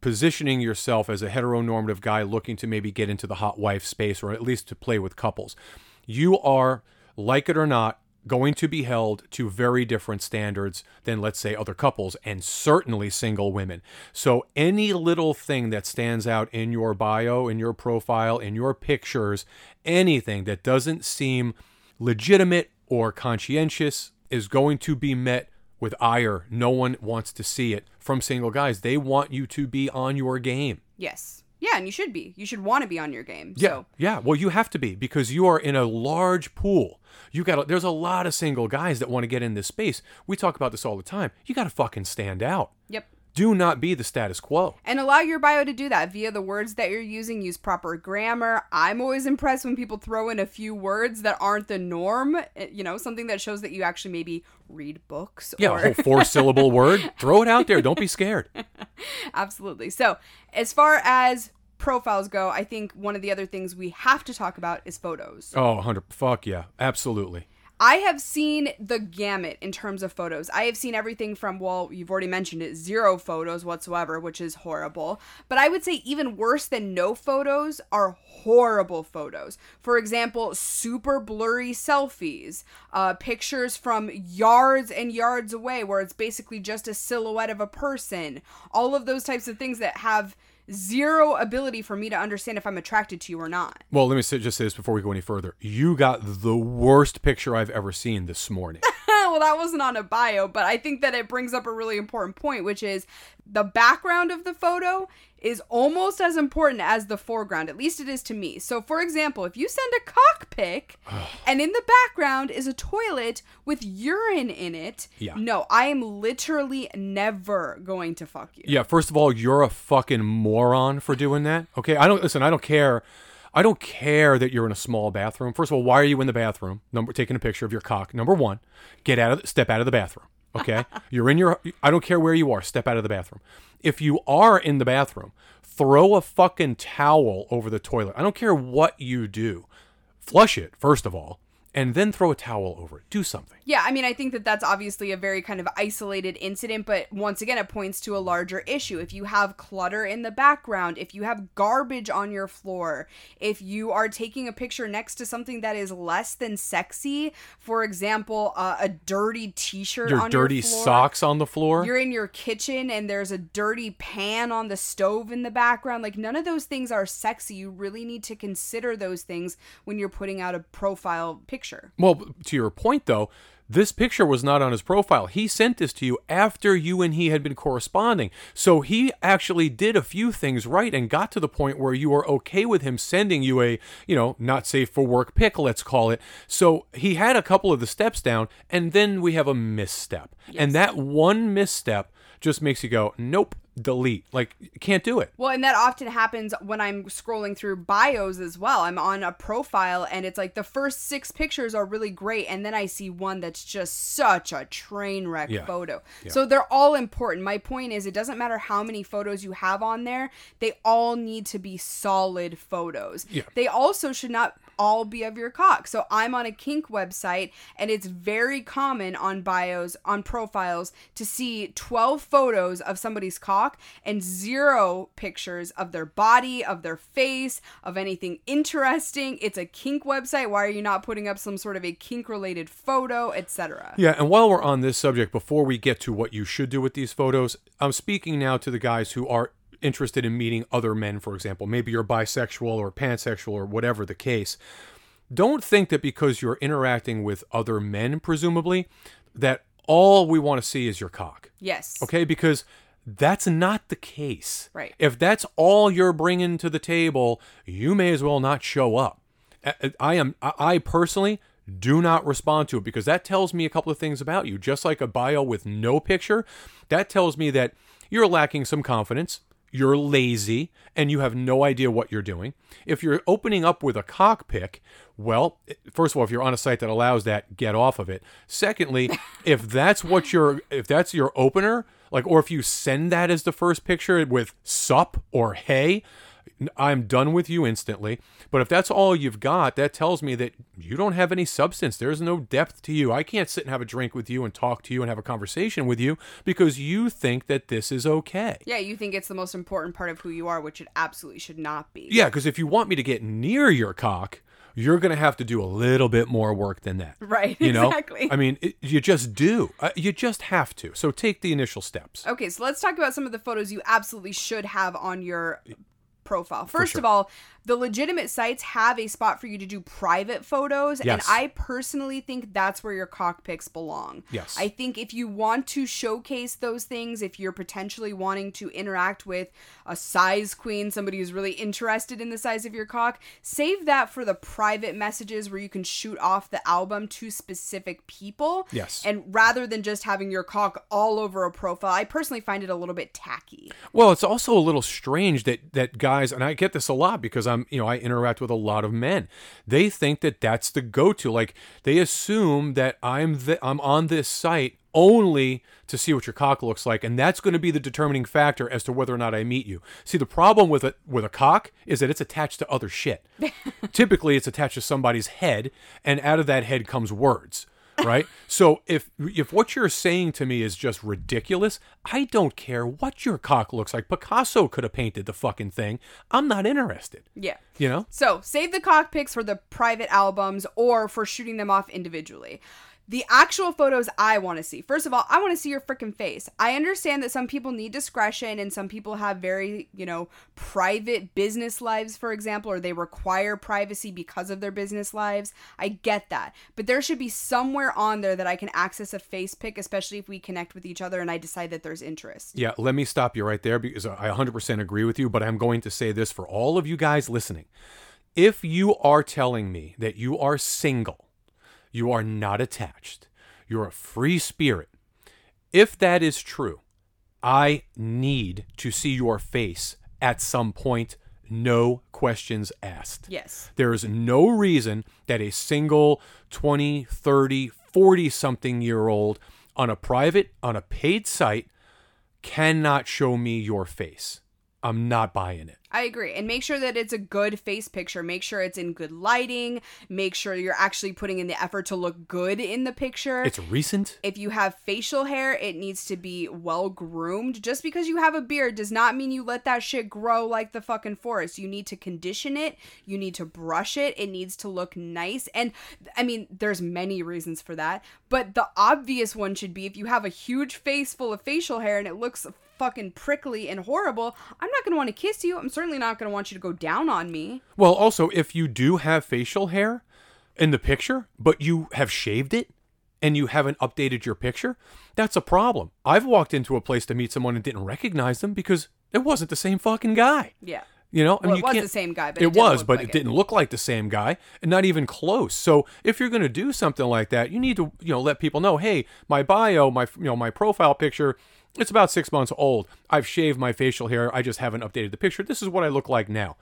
positioning yourself as a heteronormative guy looking to maybe get into the hot wife space or at least to play with couples, you are, like it or not, going to be held to very different standards than, let's say, other couples and certainly single women. So, any little thing that stands out in your bio, in your profile, in your pictures, anything that doesn't seem legitimate or conscientious is going to be met with ire. No one wants to see it from single guys. They want you to be on your game. yes, yeah, and you should be. You should want to be on your game. Yeah, So yeah. Well, you have to be because you are in a large pool. You got to there's a lot of single guys that want to get in this space. We talk about this all the time. You got to fucking stand out. yep. Do not be the status quo. And allow your bio to do that via the words that you're using. Use proper grammar. I'm always impressed when people throw in a few words that aren't the norm. eh, You know, something that shows that you actually maybe read books. Yeah, or a whole four syllable (laughs) word. Throw it out there. Don't be scared. (laughs) Absolutely. So, as far as profiles go, I think one of the other things we have to talk about is photos. Oh, 100 fuck yeah. Absolutely. I have seen the gamut in terms of photos. I have seen everything from, well, you've already mentioned it, zero photos whatsoever, which is horrible. But I would say even worse than no photos are horrible photos. For example, super blurry selfies, uh, pictures from yards and yards away where it's basically just a silhouette of a person, all of those types of things that have zero ability for me to understand if I'm attracted to you or not. Well, let me say, just say this before we go any further. You got the worst picture I've ever seen this morning. (laughs) well, that wasn't on a bio, but I think that it brings up a really important point, which is the background of the photo is almost as important as the foreground. At least it is to me. So, for example, if you send a cock pic (sighs) and in the background is a toilet with urine in it, Yeah. no, I am literally never going to fuck you. yeah, first of all, you're a fucking moron for doing that. Okay, I don't listen. I don't care. I don't care that you're in a small bathroom. First of all, why are you in the bathroom? Number taking a picture of your cock. Number one, get out of step out of the bathroom. Okay, you're in your. I don't care where you are. Step out of the bathroom. If you are in the bathroom, throw a fucking towel over the toilet. I don't care what you do. Flush it first of all, and then throw a towel over it. Do something. Yeah, I mean, I think that that's obviously a very kind of isolated incident, but once again, it points to a larger issue. If you have clutter in the background, if you have garbage on your floor, if you are taking a picture next to something that is less than sexy, for example, uh, a dirty T-shirt Your on dirty your floor, socks on the floor. You're in your kitchen and there's a dirty pan on the stove in the background. Like, none of those things are sexy. You really need to consider those things when you're putting out a profile picture. Well, to your point though, this picture was not on his profile. He sent this to you after you and he had been corresponding. So he actually did a few things right and got to the point where you were okay with him sending you a, you know, not safe for work pic, let's call it. So he had a couple of the steps down and then we have a misstep. And that one misstep just makes you go, nope, delete. Like, can't do it. Well, and that often happens when I'm scrolling through bios as well. I'm on a profile and it's like the first six pictures are really great, and then I see one that's just such a train wreck Yeah. photo. So they're all important. My point is, it doesn't matter how many photos you have on there, they all need to be solid photos. Yeah. They also should not all be of your cock. So I'm on a kink website and it's very common on bios, on profiles to see 12 photos of somebody's cock and zero pictures of their body, of their face, of anything interesting. It's a kink website. Why are you not putting up some sort of a kink related photo, etc.? Yeah, and while we're on this subject, before we get to what you should do with these photos, I'm speaking now to the guys who are interested in meeting other men, for example. Maybe you're bisexual or pansexual or whatever the case. Don't think that because you're interacting with other men, presumably, that all we want to see is your cock. Yes. Okay, because that's not the case. Right. If that's all you're bringing to the table, you may as well not show up. I- am. I personally do not respond to it because that tells me a couple of things about you. Just like a bio with no picture, that tells me that you're lacking some confidence. You're lazy and you have no idea what you're doing. If you're opening up with a cock pick, well, first of all, if you're on a site that allows that, get off of it. Secondly, (laughs) if that's what your if that's your opener, like or if you send that as the first picture with sup or hey, I'm done with you instantly. But if that's all you've got, that tells me that you don't have any substance. There's no depth to you. I can't sit and have a drink with you and talk to you and have a conversation with you because you think that this is okay. Yeah, you think it's the most important part of who you are, which it absolutely should not be. Yeah, because if you want me to get near your cock, you're going to have to do a little bit more work than that. Right, You know? exactly. I mean, it, you just do. Uh, you just have to. So take the initial steps. Okay, so let's talk about some of the photos you absolutely should have on your profile. First sure. of all, the legitimate sites have a spot for you to do private photos, and I personally think that's where your cockpits belong. Yes. I think if you want to showcase those things, if you're potentially wanting to interact with a size queen, somebody who's really interested in the size of your cock, save that for the private messages where you can shoot off the album to specific people. Yes. And rather than just having your cock all over a profile, I personally find it a little bit tacky. Well, it's also a little strange that that guys guys, and I get this a lot because I'm, Um, you know, I interact with a lot of men. They think that that's the go-to. Like they assume that I'm the, I'm on this site only to see what your cock looks like, and that's going to be the determining factor as to whether or not I meet you. See, the problem with it with a cock is that it's attached to other shit. (laughs) Typically, it's attached to somebody's head, and out of that head comes words. Right? (laughs) So if if what you're saying to me is just ridiculous, I don't care what your cock looks like. Picasso could have painted the fucking thing. I'm not interested. Yeah. You know? So save the cock pics for the private albums or for shooting them off individually. The actual photos I want to see. First of all, I want to see your freaking face. I understand that some people need discretion and some people have very, you know, private business lives, for example, or they require privacy because of their business lives. I get that. But there should be somewhere on there that I can access a face pic, especially if we connect with each other and I decide that there's interest. Yeah, let me stop you right there because I 100% agree with you, but I'm going to say this for all of you guys listening. If you are telling me that you are single, you are not attached, you're a free spirit, if that is true, I need to see your face at some point, no questions asked. Yes. There is no reason that a single 20, 30, 40 something year old on a private, on a paid site cannot show me your face. I'm not buying it. I agree. And make sure that it's a good face picture. Make sure it's in good lighting. Make sure you're actually putting in the effort to look good in the picture. It's recent. if you have facial hair, it needs to be well groomed. Just because you have a beard does not mean you let that shit grow like the fucking forest. You need to condition it, you need to brush it, it needs to look nice. And I mean, there's many reasons for that, but the obvious one should be if you have a huge face full of facial hair and it looks fucking prickly and horrible, I'm not going to want to kiss you. I'm certainly not going to want you to go down on me. Well, also, if you do have facial hair in the picture, but you have shaved it and you haven't updated your picture, that's a problem. I've walked into a place to meet someone and didn't recognize them because it wasn't the same fucking guy. Yeah. You know, I Well, it was the same guy, but it, it was, but like it it. didn't look like the same guy, and not even close. So if you're going to do something like that, you need to, you know, let people know, hey, my bio, my, you know, my profile picture, it's about six months old. I've shaved my facial hair. I just haven't updated the picture. This is what I look like now.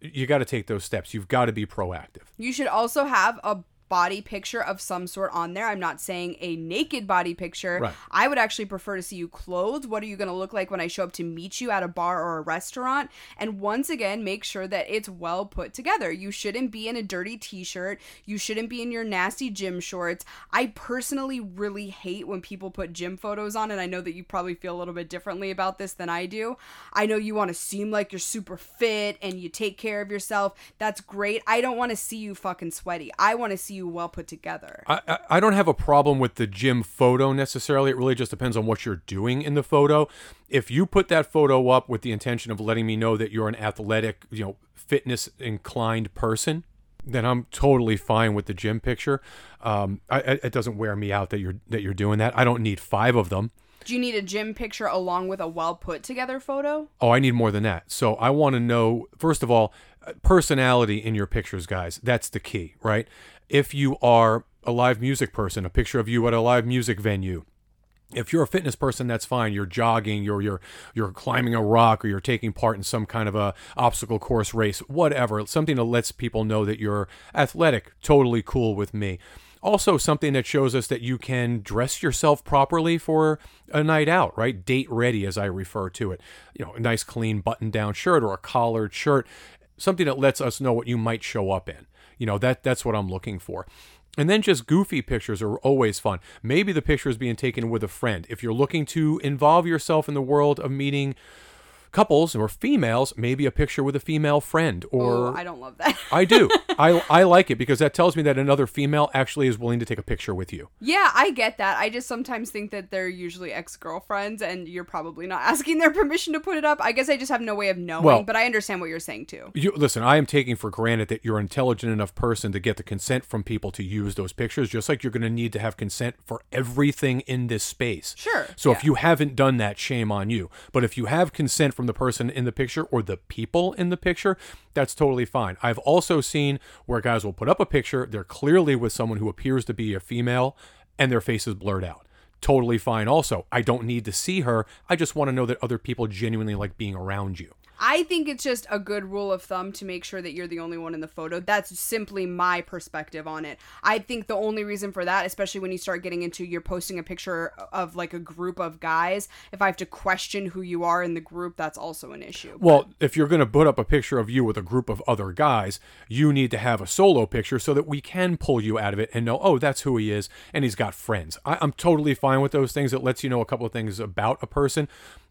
You got to take those steps. You've got to be proactive. You should also have a body picture of some sort on there. I'm not saying a naked body picture. Right. I would actually prefer to see you clothed. What are you going to look like when I show up to meet you at a bar or a restaurant? And once again, make sure that it's well put together. You shouldn't be in a dirty t-shirt. You shouldn't be in your nasty gym shorts. I personally really hate when people put gym photos on and I know that you probably feel a little bit differently about this than I do. I know you want to seem like you're super fit and you take care of yourself. That's great. I don't want to see you fucking sweaty. I want to see you well put together. I, I- I don't have a problem with the gym photo necessarily. It really just depends on what you're doing in the photo. If you put that photo up with the intention of letting me know that you're an athletic, you know, fitness inclined person, then I'm totally fine with the gym picture. Um, I, I- it doesn't wear me out that you're that you're doing that. I don't need five of them. Do you need a gym picture along with a well put together photo? Oh, I need more than that. So I want to know, first of all, uh, personality in your pictures, guys. That's the key, right? If you are a live music person, a picture of you at a live music venue. If you're a fitness person, that's fine. You're jogging, you're you're you're climbing a rock, or you're taking part in some kind of a obstacle course race, whatever. Something that lets people know that you're athletic. Totally cool with me. Also, something that shows us that you can dress yourself properly for a night out, right? Date ready, as I refer to it. You know, a nice clean button down shirt or a collared shirt, something that lets us know what you might show up in. You know, that that's what I'm looking for. And then just goofy pictures are always fun. Maybe the picture is being taken with a friend. If you're looking to involve yourself in the world of meeting couples or females, maybe a picture with a female friend or oh, I don't love that. I do. (laughs) I I like it because that tells me that another female actually is willing to take a picture with you. yeah, I get that. I just sometimes think that they're usually ex girlfriends and you're probably not (laughs) asking their permission to put it up. I guess I just have no way of knowing, Well- but I understand what you're saying too. You listen, I am taking for granted that you're an intelligent enough person to get the consent from people to use those pictures, just like you're going to need to have consent for everything in this space. Sure, So if you haven't done that, shame on you. But if you have consent from the person in the picture or the people in the picture, that's totally fine. I've also seen where guys will put up a picture, they're clearly with someone who appears to be a female, and their face is blurred out. Totally fine. Also, I don't need to see her. I just want to know that other people genuinely like being around you. I think it's just a good rule of thumb to make sure that you're the only one in the photo. That's simply my perspective on it. I think the only reason for that, especially when you start getting into you're posting a picture of like a group of guys, if I have to question who you are in the group, that's also an issue. Well, if you're going to put up a picture of you with a group of other guys, you need to have a solo picture so that we can pull you out of it and know, oh, that's who he is, and he's got friends. I, I'm totally fine with those things. It lets you know a couple of things about a person.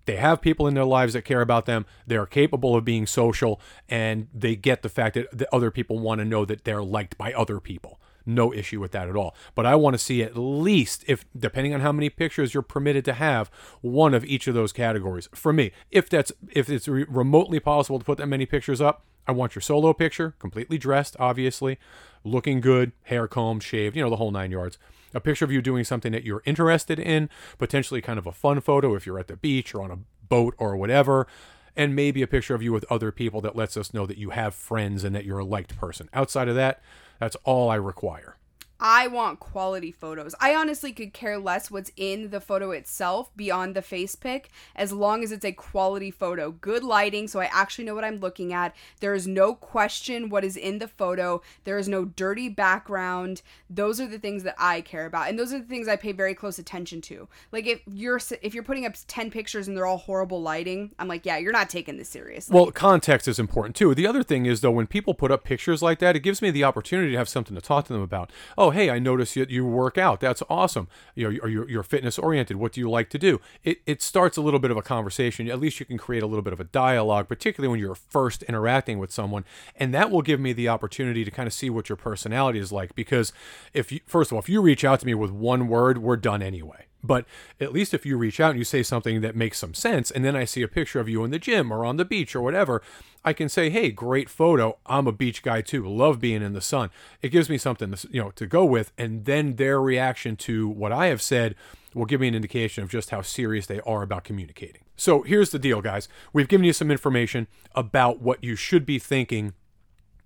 They have people in their lives that care about them. They're capable of being social, and they get the fact that the other people want to know that they're liked by other people. No issue with that at all. But I want to see at least, if depending on how many pictures you're permitted to have, one of each of those categories. For me, if that's if it's re- remotely possible to put that many pictures up, I want your solo picture, completely dressed, obviously, looking good, hair combed, shaved, you know, the whole nine yards a picture of you doing something that you're interested in, potentially kind of a fun photo if you're at the beach or on a boat or whatever, and maybe a picture of you with other people that lets us know that you have friends and that you're a liked person. Outside of that, that's all I require. I want quality photos. I honestly could care less what's in the photo itself beyond the face pic as long as it's a quality photo. Good lighting so I actually know what I'm looking at. There is no question what is in the photo. There is no dirty background. Those are the things that I care about and those are the things I pay very close attention to. Like if you're if you're putting up 10 pictures and they're all horrible lighting, I'm like, yeah, you're not taking this seriously. Well, context is important too. The other thing is though when people put up pictures like that, it gives me the opportunity to have something to talk to them about. Oh, oh, hey, I notice that you work out. That's awesome. You know, you're, you're fitness oriented. What do you like to do? It, it starts a little bit of a conversation. At least you can create a little bit of a dialogue, particularly when you're first interacting with someone. And that will give me the opportunity to kind of see what your personality is like. Because if you, first of all, if you reach out to me with one word, we're done anyway. But at least if you reach out and you say something that makes some sense, and then I see a picture of you in the gym or on the beach or whatever, I can say, "Hey, great photo. I'm a beach guy too. Love being in the sun." It gives me something to, you know to go with, and then their reaction to what I have said will give me an indication of just how serious they are about communicating. So here's the deal, guys. We've given you some information about what you should be thinking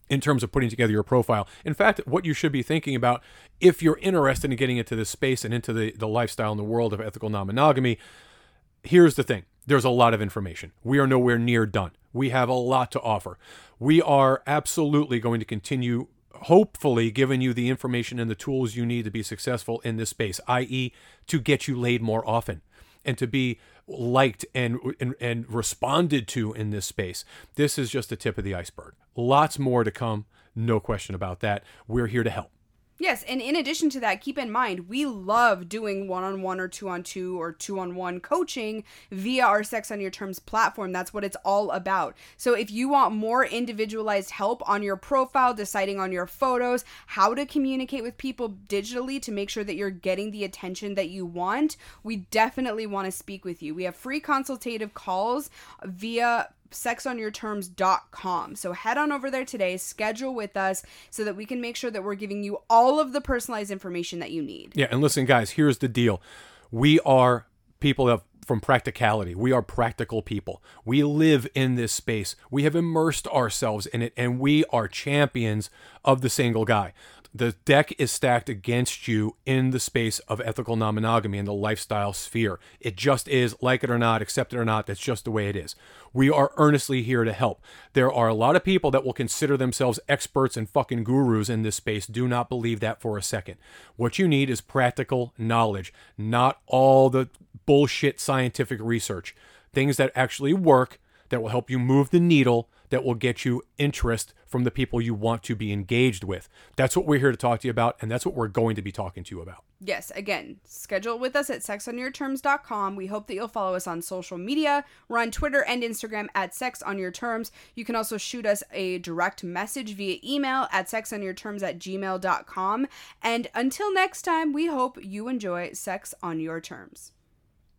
in terms of putting together your profile. In fact, what you should be thinking about if you're interested in getting into this space and into the, the lifestyle and the world of ethical non monogamy, here's the thing there's a lot of information. We are nowhere near done. We have a lot to offer. We are absolutely going to continue, hopefully, giving you the information and the tools you need to be successful in this space, i.e., to get you laid more often and to be liked and, and and responded to in this space. This is just the tip of the iceberg. Lots more to come, no question about that. We're here to help. Yes, and in addition to that, keep in mind we love doing one on one or two on two or two on one coaching via our Sex on Your Terms platform. That's what it's all about. So if you want more individualized help on your profile, deciding on your photos, how to communicate with people digitally to make sure that you're getting the attention that you want, we definitely want to speak with you. We have free consultative calls via sexonyourterms.com. So head on over there today, schedule with us so that we can make sure that we're giving you all of the personalized information that you need. Yeah, and listen, guys, here's the deal. We are people of from practicality. We are practical people. We live in this space. We have immersed ourselves in it, and we are champions of the single guy. The deck is stacked against you in the space of ethical non monogamy in the lifestyle sphere. It just is, like it or not, accept it or not, that's just the way it is. We are earnestly here to help. There are a lot of people that will consider themselves experts and fucking gurus in this space. Do not believe that for a second. What you need is practical knowledge, not all the bullshit scientific research. Things that actually work, that will help you move the needle that will get you interest from the people you want to be engaged with. That's what we're here to talk to you about, and that's what we're going to be talking to you about. Yes, again, schedule with us at sexonyourterms.com. We hope that you'll follow us on social media. We're on Twitter and Instagram at Sex On Your Terms. You can also shoot us a direct message via email at sexonyourterms at gmail.com. And until next time, we hope you enjoy Sex on Your Terms.